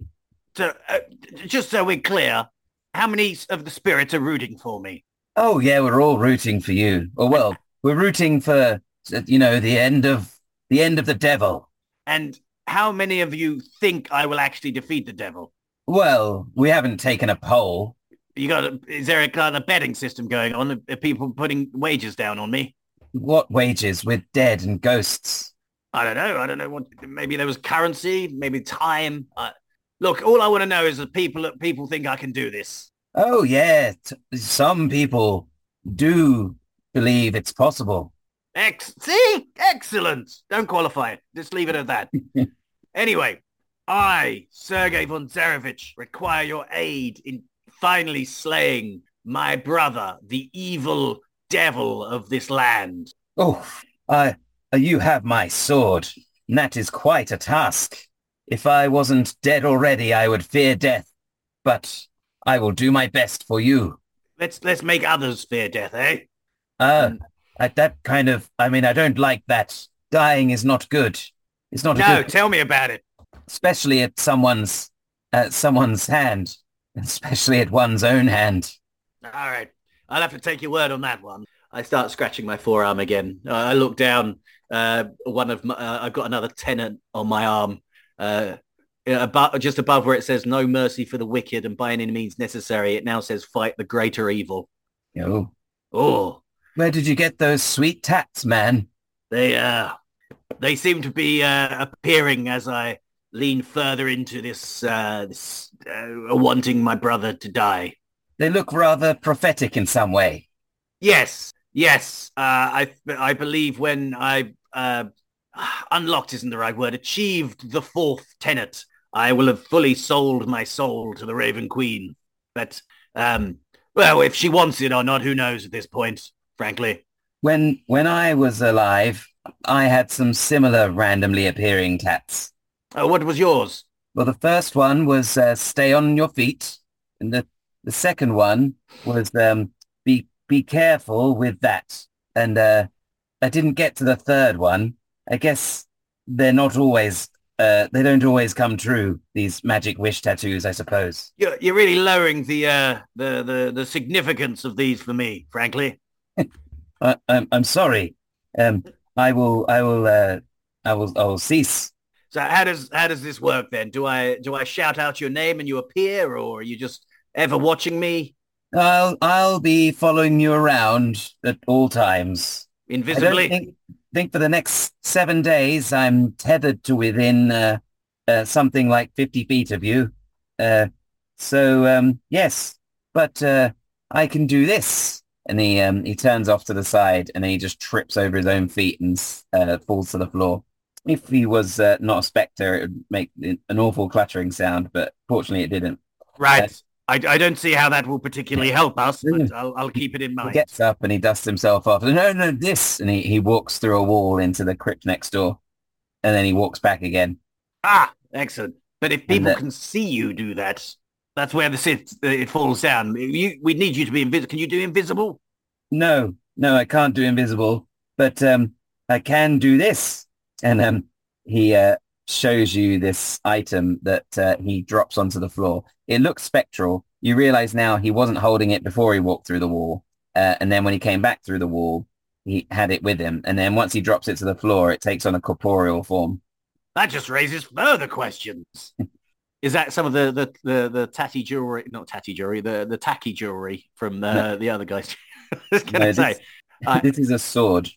So, uh, just so we're clear, how many of the spirits are rooting for me? Oh yeah, we're all rooting for you. Or well, we're rooting for you know the end of the end of the devil. And how many of you think I will actually defeat the devil? Well, we haven't taken a poll. You got? A, is there a kind of betting system going on? Are people putting wages down on me? What wages with dead and ghosts? I don't know. I don't know what. Maybe there was currency. Maybe time. Uh, look, all I want to know is that people people think I can do this. Oh yeah, some people do believe it's possible. Ex- see, excellent. Don't qualify it. Just leave it at that. anyway, I, Sergei von Zarovich, require your aid in finally slaying my brother, the evil devil of this land. Oh, I, you have my sword. That is quite a task. If I wasn't dead already, I would fear death. But I will do my best for you. Let's let's make others fear death, eh? Uh, I, that kind of, I mean, I don't like that. Dying is not good. It's not No, good, tell me about it. especially at someone's, at someone's hand, especially at one's own hand. All right. I'll have to take your word on that one. I start scratching my forearm again. Uh, I look down. Uh, one of my, uh, I've got another tenant on my arm. Uh, about just above where it says no mercy for the wicked and by any means necessary, it now says fight the greater evil. Oh, Oh, where did you get those sweet tats, man? they uh, they seem to be uh, appearing as I lean further into this, uh, this uh, wanting my brother to die. They look rather prophetic in some way. Yes, yes. Uh, I I believe when I uh, unlocked isn't the right word. Achieved the fourth tenet. I will have fully sold my soul to the Raven Queen. But um, well, if she wants it or not, who knows at this point? Frankly. When when I was alive, I had some similar randomly appearing tats. Uh, what was yours? Well, the first one was uh, stay on your feet, and the the second one was um, be be careful with that. And uh, I didn't get to the third one. I guess they're not always uh, they don't always come true. These magic wish tattoos, I suppose. You're, you're really lowering the, uh, the the the significance of these for me, frankly. I, I'm I'm sorry. Um, I will I will uh, I will I will cease. So how does how does this work then? Do I do I shout out your name and you appear, or are you just ever watching me I'll I'll be following you around at all times. I don't invisibly? Think, think for the next seven days I'm tethered to within uh, uh, something like 50 feet of you. Uh, so um, yes, but uh, I can do this. And he um, he turns off to the side and then he just trips over his own feet and uh, falls to the floor. If he was uh, not a spectre, it would make an awful clattering sound, but fortunately it didn't. Right. I, I don't see how that will particularly help us, but. I'll, I'll keep it in mind. He gets up and he dusts himself off. No, no, this. And he, he walks through a wall into the crypt next door. And then he walks back again. Ah, excellent. But if people can see you do that, that's where the sit it falls down. You, we need you to be invisible. Can you do invisible? No, no, I can't do invisible, but um, I can do this. And um, he uh, shows you this item that uh, he drops onto the floor. It looks spectral. You realize now he wasn't holding it before he walked through the wall. Uh, and then when he came back through the wall, he had it with him. And then once he drops it to the floor, it takes on a corporeal form. That just raises further questions. Is that some of the the the, the tatty jewelry? Not tatty jewelry. The the tacky jewelry from uh, No. the other guys. I was gonna No, say. this, I- this is a sword.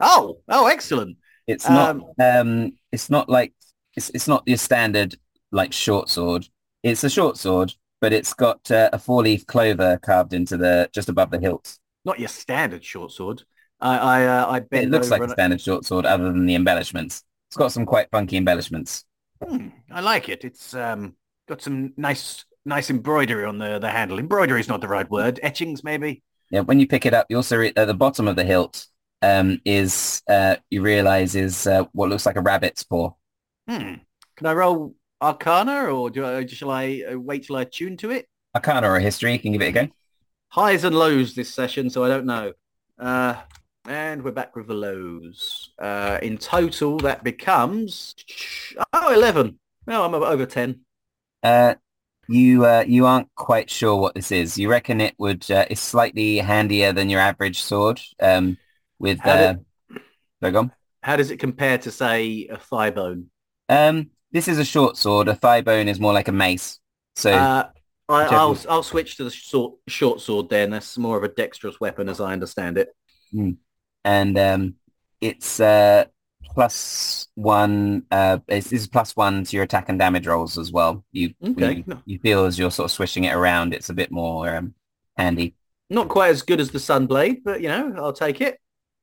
Oh, oh, excellent. It's not Um, um it's not like it's it's not your standard like short sword. It's a short sword, but it's got uh, a four-leaf clover carved into the just above the hilt. Not your standard short sword. I I uh, I bent It looks like a standard short sword other than the embellishments. It's got some quite funky embellishments. Hmm, I like it. It's um got some nice nice embroidery on the the handle. Embroidery is not the right word. Etchings maybe. Yeah, when you pick it up, you also re- at the bottom of the hilt um is uh you realize is uh, what looks like a rabbit's paw. Hmm. Can I roll Arcana or do I shall I uh, wait till I tune to it? Arcana or history, you can give it a go. Highs and lows this session, so I don't know. Uh, and we're back with the lows. Uh, in total, that becomes oh 11. No, I'm over 10. Uh, you uh, you aren't quite sure what this is. You reckon it would uh, is slightly handier than your average sword. Um, with How uh, did-. How does it compare to say a thigh bone? Um, this is a short sword. A thigh bone is more like a mace. So Uh, I, I'll, I'll switch to the short short sword then. That's more of a dexterous weapon as I understand it. and um, it's uh plus one. Uh, it's, this is plus one to your attack and damage rolls as well. You Okay. you, you feel as you're sort of swishing it around, it's a bit more um, handy. Not quite as good as the Sunblade, but you know, I'll take it.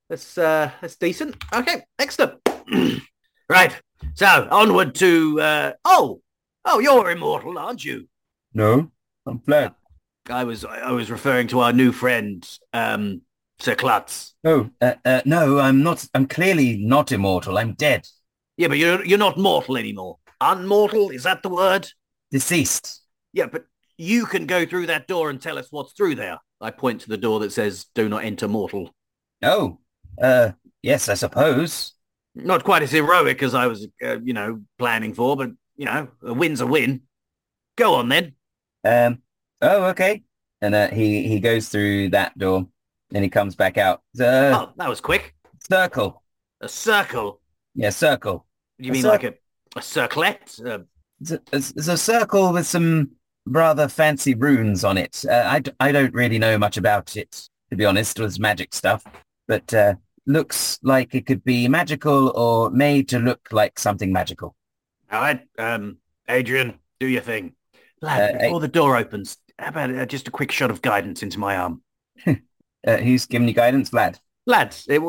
That's uh that's decent. Okay, excellent. right. So onward to uh oh oh you're immortal, aren't you? No, I'm flat. I was I was referring to our new friend, um, Sir Klutz. Oh, uh, uh, no, I'm not. I'm clearly not immortal. I'm dead, Yeah, but you're you're not mortal anymore. Unmortal, is that the word? deceased. Yeah, but you can go through that door and tell us what's through there. I point to the door that says "Do not enter mortal." Oh, uh, yes, I suppose. Not quite as heroic as I was, uh, you know, planning for, but you know, a win's a win. Go on then. Um, oh, okay. And uh, he he goes through that door, and he comes back out. Uh, oh, that was quick. circle. A circle. Yeah, circle. You A mean cir- like a a circlet? A It's a, it's a circle with some rather fancy runes on it. Uh, I, d- I don't really know much about it, to be honest. It was magic stuff, but uh, looks like it could be magical or made to look like something magical. All right, um, Adrian, do your thing. Lad, Uh, before the door opens, how about uh, just a quick shot of guidance into my arm? Uh, who's giving you guidance, Vlad? Lads, it,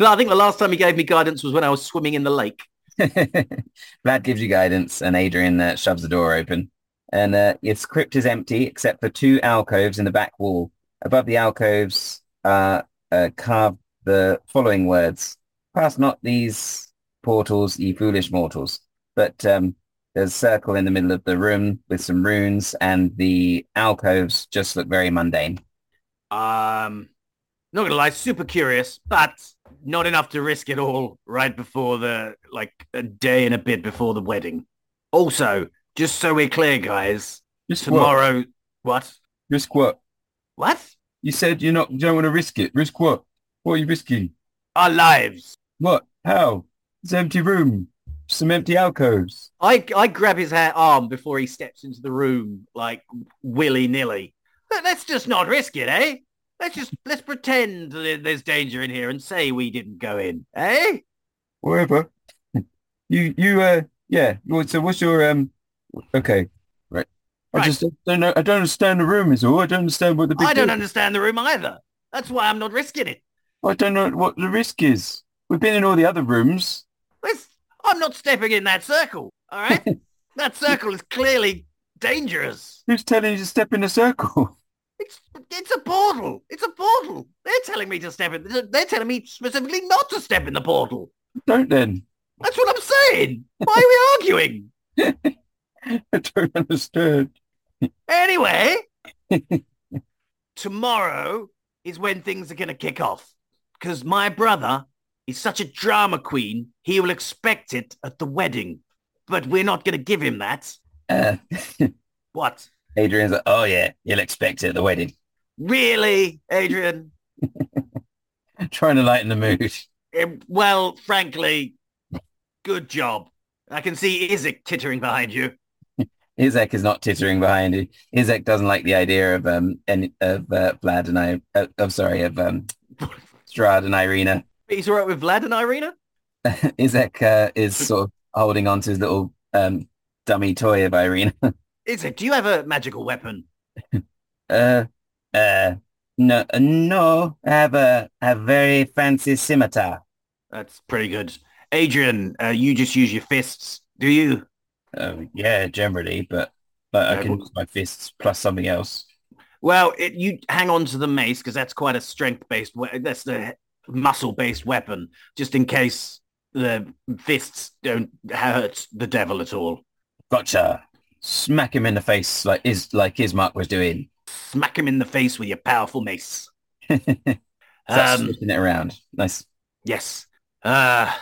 I think the last time he gave me guidance was when I was swimming in the lake. Vlad gives you guidance and Adrian uh, shoves the door open. And uh, its crypt is empty except for two alcoves in the back wall. Above the alcoves are uh, carved the following words. Pass not these portals, ye foolish mortals. But um, there's a circle in the middle of the room with some runes and the alcoves just look very mundane. Um, not gonna lie, super curious, but not enough to risk it all right before the, like, a day and a bit before the wedding. Also, just so we're clear, guys, tomorrow, what? Risk what? What? You said you're not, you don't want to risk it. Risk what? What are you risking? Our lives. What? How? It's an empty room. Some empty alcoves. I, I grab his ha- arm before he steps into the room, like willy-nilly. Let- Let's just not risk it, eh? Let's just, let's pretend that there's danger in here and say we didn't go in, eh? Whatever. You, you, uh, yeah. Well, So what's your, um, okay. Right. I Right. just don't know. I don't understand the room is all. I don't understand what the big I don't deal- understand the room either. That's why I'm not risking it. I don't know what the risk is. We've been in all the other rooms. I'm not stepping in that circle, all right? that circle is clearly dangerous. Who's telling you to step in a circle? It's, it's a portal. It's a portal. They're telling me to step in. They're telling me specifically not to step in the portal. Don't then. That's what I'm saying. Why are we arguing? I don't understand. Anyway, tomorrow is when things are going to kick off. Because my brother is such a drama queen, he will expect it at the wedding. But we're not going to give him that. Uh, What? Adrian's like, oh yeah, you'll expect it at the wedding. Really, Adrian? Trying to lighten the mood. Well, frankly, good job. I can see Izek tittering behind you. Izek is not tittering behind you. Izek doesn't like the idea of um any of uh, Vlad and I. Uh, I'm sorry of um Strahd and Irina. He's all right with Vlad and Irina? Izek uh, is sort of holding on to his little um dummy toy of Irina. Izek, do you have a magical weapon? uh, uh, no, uh, no. I have a a very fancy scimitar. That's pretty good. Adrian, uh, you just use your fists, do you? Uh, yeah, generally, but but I can well- use my fists plus something else. Well, it, you hang on to the mace because that's quite a strength-based. We- that's the muscle-based weapon, just in case the fists don't hurt the devil at all. Gotcha. Smack him in the face like is like Ismark was doing. Smack him in the face with your powerful mace. That's Um, flipping it around. Nice. Yes. Uh,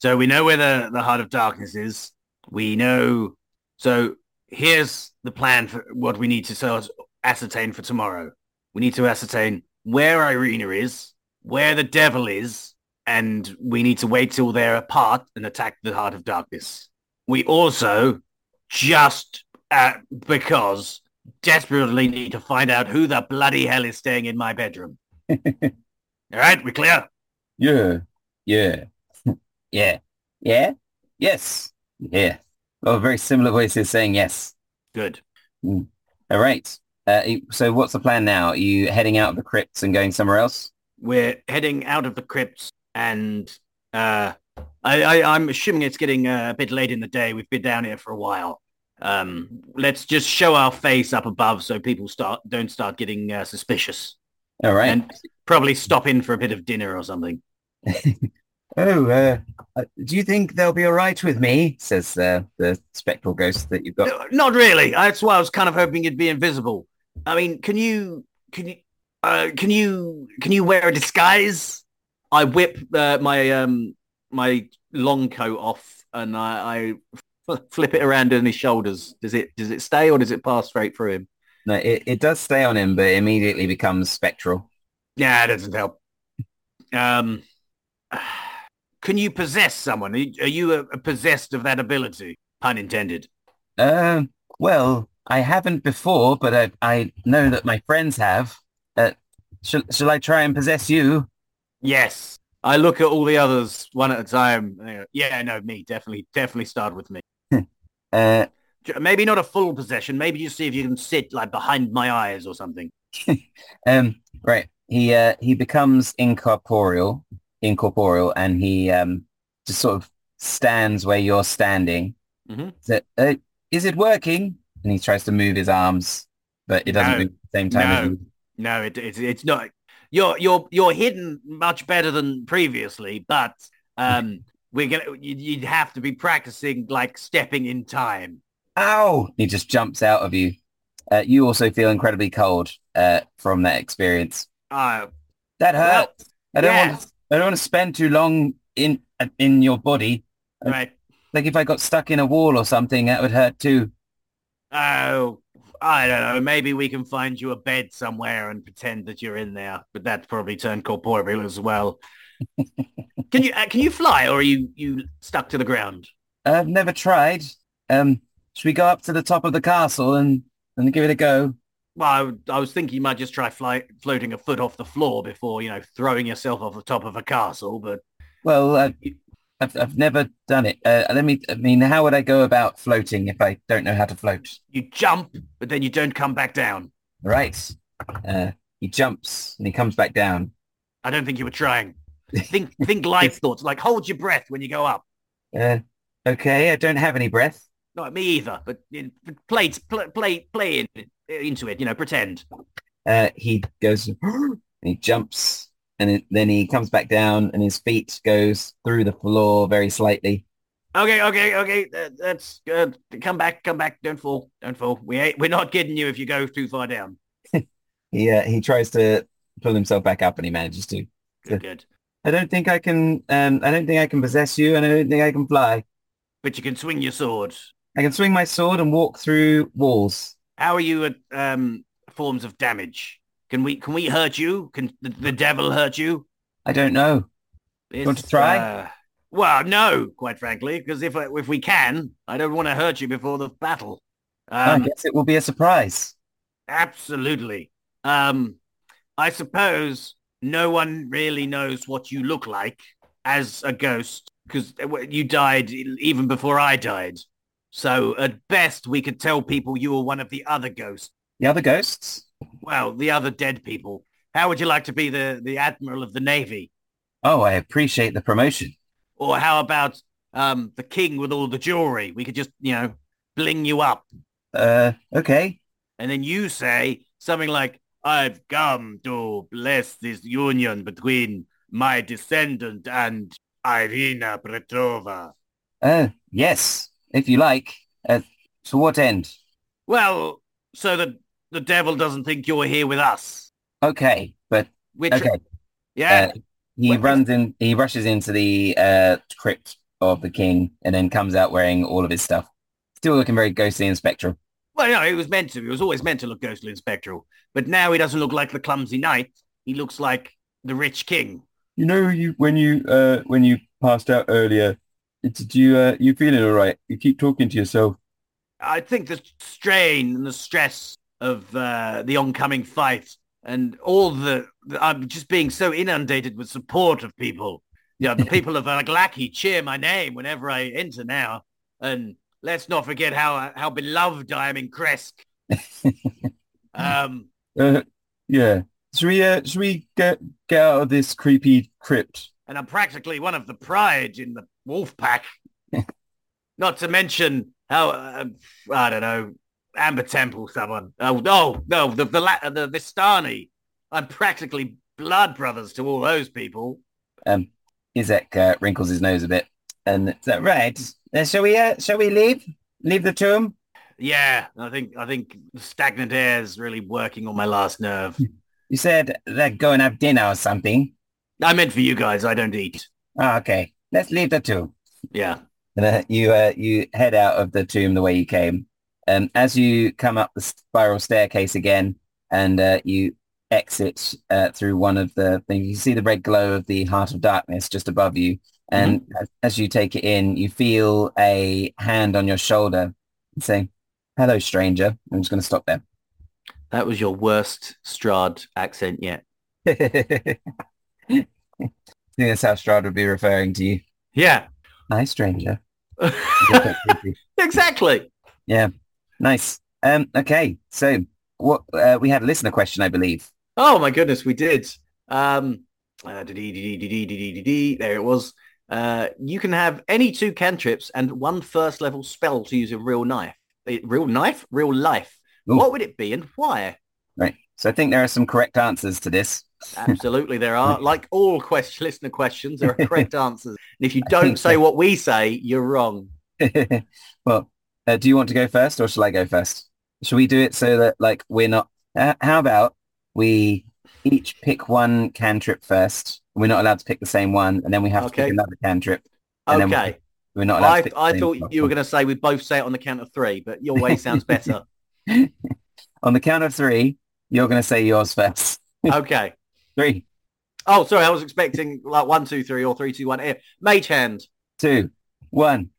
so we know where the, the Heart of Darkness is. We know. So here's the plan for what we need to sort ascertain for tomorrow. We need to ascertain where Irina is, where the devil is, and we need to wait till they're apart and attack the Heart of Darkness. We also, just uh, because, desperately need to find out who the bloody hell is staying in my bedroom. All right, we clear? Yeah. Yeah. yeah. Yeah. Yes. Yeah. Oh, very similar voices saying yes. Good. All right. Uh, so what's the plan now? Are you heading out of the crypts and going somewhere else? we're heading out of the crypts and uh, I, I, I'm assuming it's getting uh, a bit late in the day. We've been down here for a while. Um, let's just show our face up above so people start don't start getting uh, suspicious All right. and probably stop in for a bit of dinner or something. oh, uh, uh, do you think they'll be all right with me? Says uh, the spectral ghost that you've got. Not really. That's why I was kind of hoping you'd be invisible. I mean, can you can you uh, can you can you wear a disguise? I whip uh, my um my long coat off and I, I flip it around on his shoulders. Does it does it stay or does it pass straight through him? No, it, it does stay on him, but it immediately becomes spectral. Yeah, it doesn't help. Um, can you possess someone? Are you- are you uh, possessed of that ability? Pun intended. Uh, well, I haven't before, but I, I know that my friends have. Uh, shall, shall I try and possess you? Yes. I look at all the others one at a time. go, yeah, no, me. Definitely, definitely start with me. Uh, Maybe not a full possession. Maybe just see if you can sit like behind my eyes or something. um, right. He, uh, he becomes incorporeal, incorporeal, and he, um, just sort of stands where you're standing. Mhm. So, uh, is it working? And he tries to move his arms, but it doesn't No. move at the same time as No. No, it, it's it's not. You're you're you're hidden much better than previously, but um, we're gonna you'd, you'd have to be practicing like stepping in time. Ow! He just jumps out of you. Uh, you also feel incredibly cold uh, from that experience. Uh, That well, hurts. I don't yeah. want. To, I don't want to spend too long in in your body. right. Like if I got stuck in a wall or something, that would hurt too. Oh, I don't know. Maybe we can find you a bed somewhere and pretend that you're in there, but that's probably turn corporeal as well. can you uh, can you fly, or are you you stuck to the ground? I've never tried. Um, should we go up to the top of the castle and and give it a go? Well, I, I was thinking you might just try fly, floating a foot off the floor before, you know, throwing yourself off the top of a castle. But Well, uh, I've I've never done it. Uh, let me. I mean, how would I go about floating if I don't know how to float? you jump, but then you don't come back down. Right. Uh, he jumps and he comes back down. I don't think you were trying. Think think life thoughts, like hold your breath when you go up. Uh, okay, I don't have any breath. Not me either, but play play play play in, into it. You know, pretend. Uh, he goes and he jumps and it, then he comes back down and his feet goes through the floor very slightly. Okay, okay, okay. That, that's good. Come back, come back. Don't fall, don't fall. We ain't, we're not getting you if you go too far down. He uh, he tries to pull himself back up and he manages to. Good, good. I don't think I can. Um, I don't think I can possess you, and I don't think I can fly. But you can swing your sword. I can swing my sword and walk through walls. How are you at um, forms of damage? Can we can we hurt you? Can the, the devil hurt you? I don't know. want to try? uh, well, no, quite frankly, because if if we can, I don't want to hurt you before the battle. I Um, guess it will be a surprise. absolutely. Um, I suppose no one really knows what you look like as a ghost because you died even before I died. So at best, we could tell people you were one of the other ghosts. The other ghosts? Well, the other dead people. How would you like to be the, the admiral of the navy? Oh, I appreciate the promotion. Or how about um, the king with all the jewelry? We could just, you know, bling you up. Uh, okay. And then you say something like, I've come to bless this union between my descendant and Irina Petrova. Uh, yes, if you like. Uh, to what end? Well, so that the devil doesn't think you're here with us. Okay, but Which, okay. yeah, Uh, he Wait, runs in. He rushes into the uh, crypt of the king, and then comes out wearing all of his stuff. Still looking very ghostly and spectral. well, no, it was meant to. It was always meant to look ghostly and spectral. But now he doesn't look like the clumsy knight. He looks like the rich king. You know, you when you uh when you passed out earlier, did you uh you feeling all right? You keep talking to yourself. I think the strain and the stress of uh, the oncoming fight and all the, the- I'm just being so inundated with support of people. You know, the people of Vallaki cheer my name whenever I enter now. And let's not forget how how beloved I am in Krezk. Um, Uh, yeah. Should we uh should we get get out of this creepy crypt? and I'm practically one of the pride in the wolf pack. Not to mention how uh, I don't know Amber Temple, someone. Oh no, no, the the La- the Vistani. I'm practically blood brothers to all those people. Um, Izek uh, wrinkles his nose a bit. And is that right? Uh, shall we uh shall we leave? Leave the tomb? Yeah, I think I think stagnant air is really working on my last nerve. You said that go and have dinner or something. I meant for you guys. I don't eat. Oh, okay. Let's leave the tomb. Yeah. And uh, you uh, you head out of the tomb the way you came. And as you come up the spiral staircase again and uh, you exit uh, through one of the things, you see the red glow of the Heart of Darkness just above you. And as, as you take it in, you feel a hand on your shoulder say, hello, stranger. I'm just going to stop there. That was your worst Strahd accent yet. I think that's how Strahd would be referring to you. Yeah. Hi, stranger. exactly. Yeah. Nice. Um, okay. So what uh, we had a listener question, I believe. Oh my goodness, we did. Um, uh, there it was. Uh, you can have any two cantrips and one first level spell to use a real knife. Real knife? Real life. Ooh. What would it be and why? Right. So I think there are some correct answers to this. Absolutely, there are. Like all question, listener questions, there are correct answers. And if you don't say what we say, you're wrong. well, uh, do you want to go first or shall I go first? Should we do it so that like we're not... Uh, how about we each pick one cantrip first. We're not allowed to pick the same one, and then we have okay. to pick another cantrip. okay. We're not allowed I, I thought you were going to say we both say it on the count of three, but your way sounds better. on the count of three, you're going to say yours first. okay. Three. Oh, sorry. I was expecting like one, two, three, or three, two, one. Mage hand. Two, one.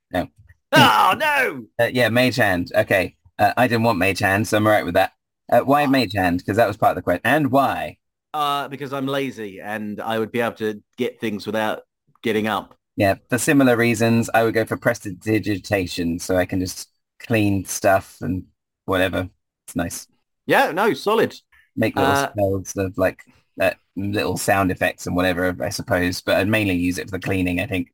Oh no. Uh, yeah, mage hand. Okay. Uh, I didn't want mage hand, so I'm all right with that. Uh, why oh. mage hand? Because that was part of the question. And why? Uh, because I'm lazy and I would be able to get things without getting up. Yeah, for similar reasons, I would go for prestidigitation, so I can just clean stuff and whatever. It's nice. Yeah, no, solid. Make little uh, spells of like uh, little sound effects and whatever, I suppose. But I'd mainly use it for the cleaning, I think.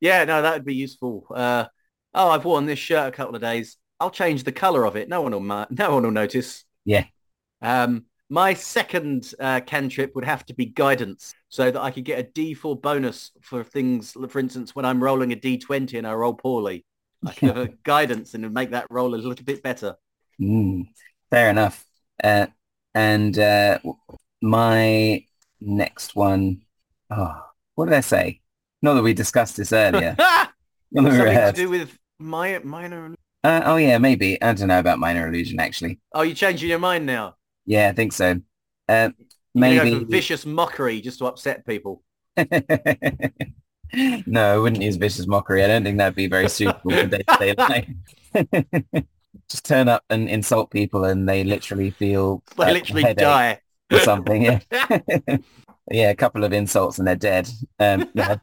Yeah, no, that would be useful. Uh, oh, I've worn this shirt a couple of days. I'll change the color of it. No one will, no one will notice. Yeah. Um, my second uh, cantrip would have to be guidance so that I could get a D4 bonus for things, for instance, when I'm rolling a D20 and I roll poorly. I could have a guidance and make that roll a little bit better. Mm, fair enough. Uh, and uh, my next one, oh, what did I say? Not that we discussed this earlier. Something to do with my, minor... Uh, oh, yeah, maybe. I don't know about minor illusion, actually. Oh, you're changing your mind now? Yeah, I think so. Uh, maybe vicious mockery just to upset people. no, I wouldn't use vicious mockery. I don't think that'd be very suitable for day-to-day life. just turn up and insult people, and they literally feel they literally die or something. Yeah, yeah, a couple of insults and they're dead. Um, yeah,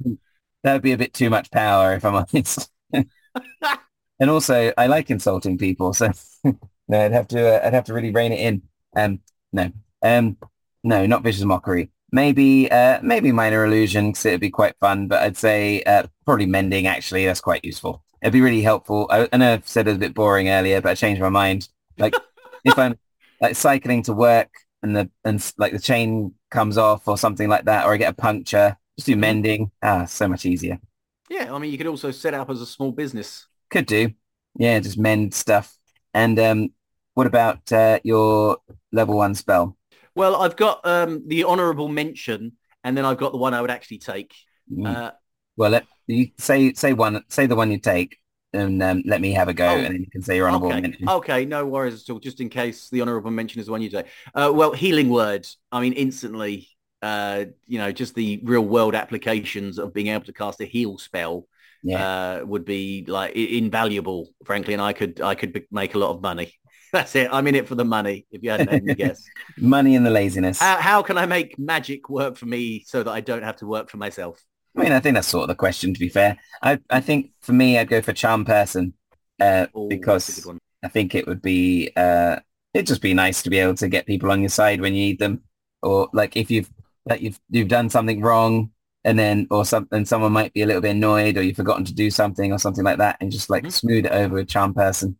that would be a bit too much power, if I'm honest. and also, I like insulting people, so no, I'd have to uh, I'd have to really rein it in. Um, no, um, no, not vicious mockery. Maybe, uh, maybe minor illusion because it'd be quite fun. But I'd say uh, probably mending. Actually, that's quite useful. It'd be really helpful. I, I know I've said it was a bit boring earlier, but I changed my mind. Like if I'm like cycling to work and the and like the chain comes off or something like that, or I get a puncture, just do mending. Ah, so much easier. Yeah, I mean, you could also set up as a small business. Could do. Yeah, just mend stuff. And um, what about uh, your level one spell? Well, I've got um, the honourable mention, and then I've got the one I would actually take. Mm. Uh, well, let you say say one, say the one you take, and um, let me have a go, oh, and then you can say your honourable okay. mention. Okay, no worries at all. Just in case the honourable mention is the one you take. Uh, well, healing word. I mean, instantly. Uh, you know, just the real world applications of being able to cast a heal spell yeah. uh, would be like invaluable, frankly, and I could I could make a lot of money. That's it. I'm in it for the money. If you hadn't any guess, money and the laziness. How, how can I make magic work for me so that I don't have to work for myself? I mean, I think that's sort of the question. To be fair, I I think for me, I'd go for charm person uh, Ooh, because I think it would be uh, it'd just be nice to be able to get people on your side when you need them, or like if you've like you've you've done something wrong and then or something someone might be a little bit annoyed or you've forgotten to do something or something like that and just like mm-hmm. smooth it over with charm person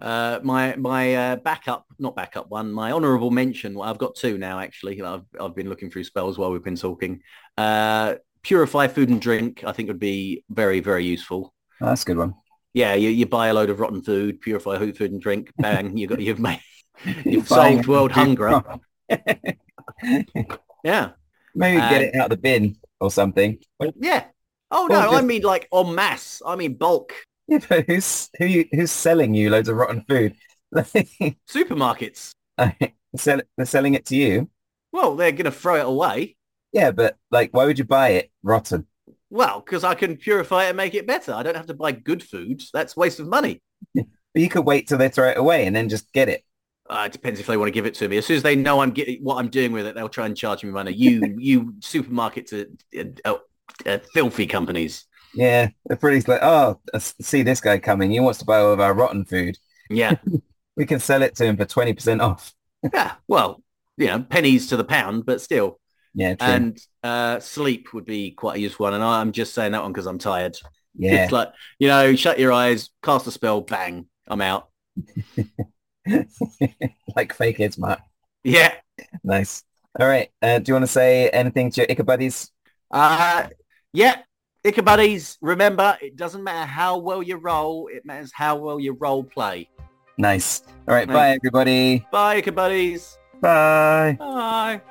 uh, my my uh, backup, not backup one, my honourable mention. Well, I've got two now actually. I've I've been looking through spells while we've been talking. Uh, purify food and drink. I think would be very very useful. Oh, that's a good one. Yeah, you, you buy a load of rotten food, purify food and drink. Bang, you got you've made you've solved world hunger. yeah, maybe get it out of the bin or something. Yeah. Oh no, just... I mean like en masse. I mean bulk. Yeah, but who's who you, who's selling you loads of rotten food? Supermarkets. Sell, they're selling it to you. Well, they're gonna throw it away. Yeah, but like, why would you buy it rotten? Well, because I can purify it and make it better. I don't have to buy good food. That's waste of money. But you could wait till they throw it away and then just get it. Uh, it depends if they want to give it to me. As soon as they know I'm getting what I'm doing with it, they'll try and charge me money. You, you supermarkets are uh, uh, filthy companies. Yeah, they're pretty like, oh, I see this guy coming. He wants to buy all of our rotten food. Yeah, We can sell it to him for 20% off. yeah. Well, you know, pennies to the pound, but still. Yeah, true. And uh, sleep would be quite a useful one. And I'm just saying that one because I'm tired. yeah. It's like, you know, shut your eyes, cast a spell, bang, I'm out. like fake heads, Mark. Yeah. Nice. All right. Uh, do you want to say anything to your Ichabuddies? Uh, yeah. Ichabuddies, remember, it doesn't matter how well you roll, it matters how well you role play. Nice. All right. Nice. Bye, everybody. Bye, Ichabuddies. Bye. Bye.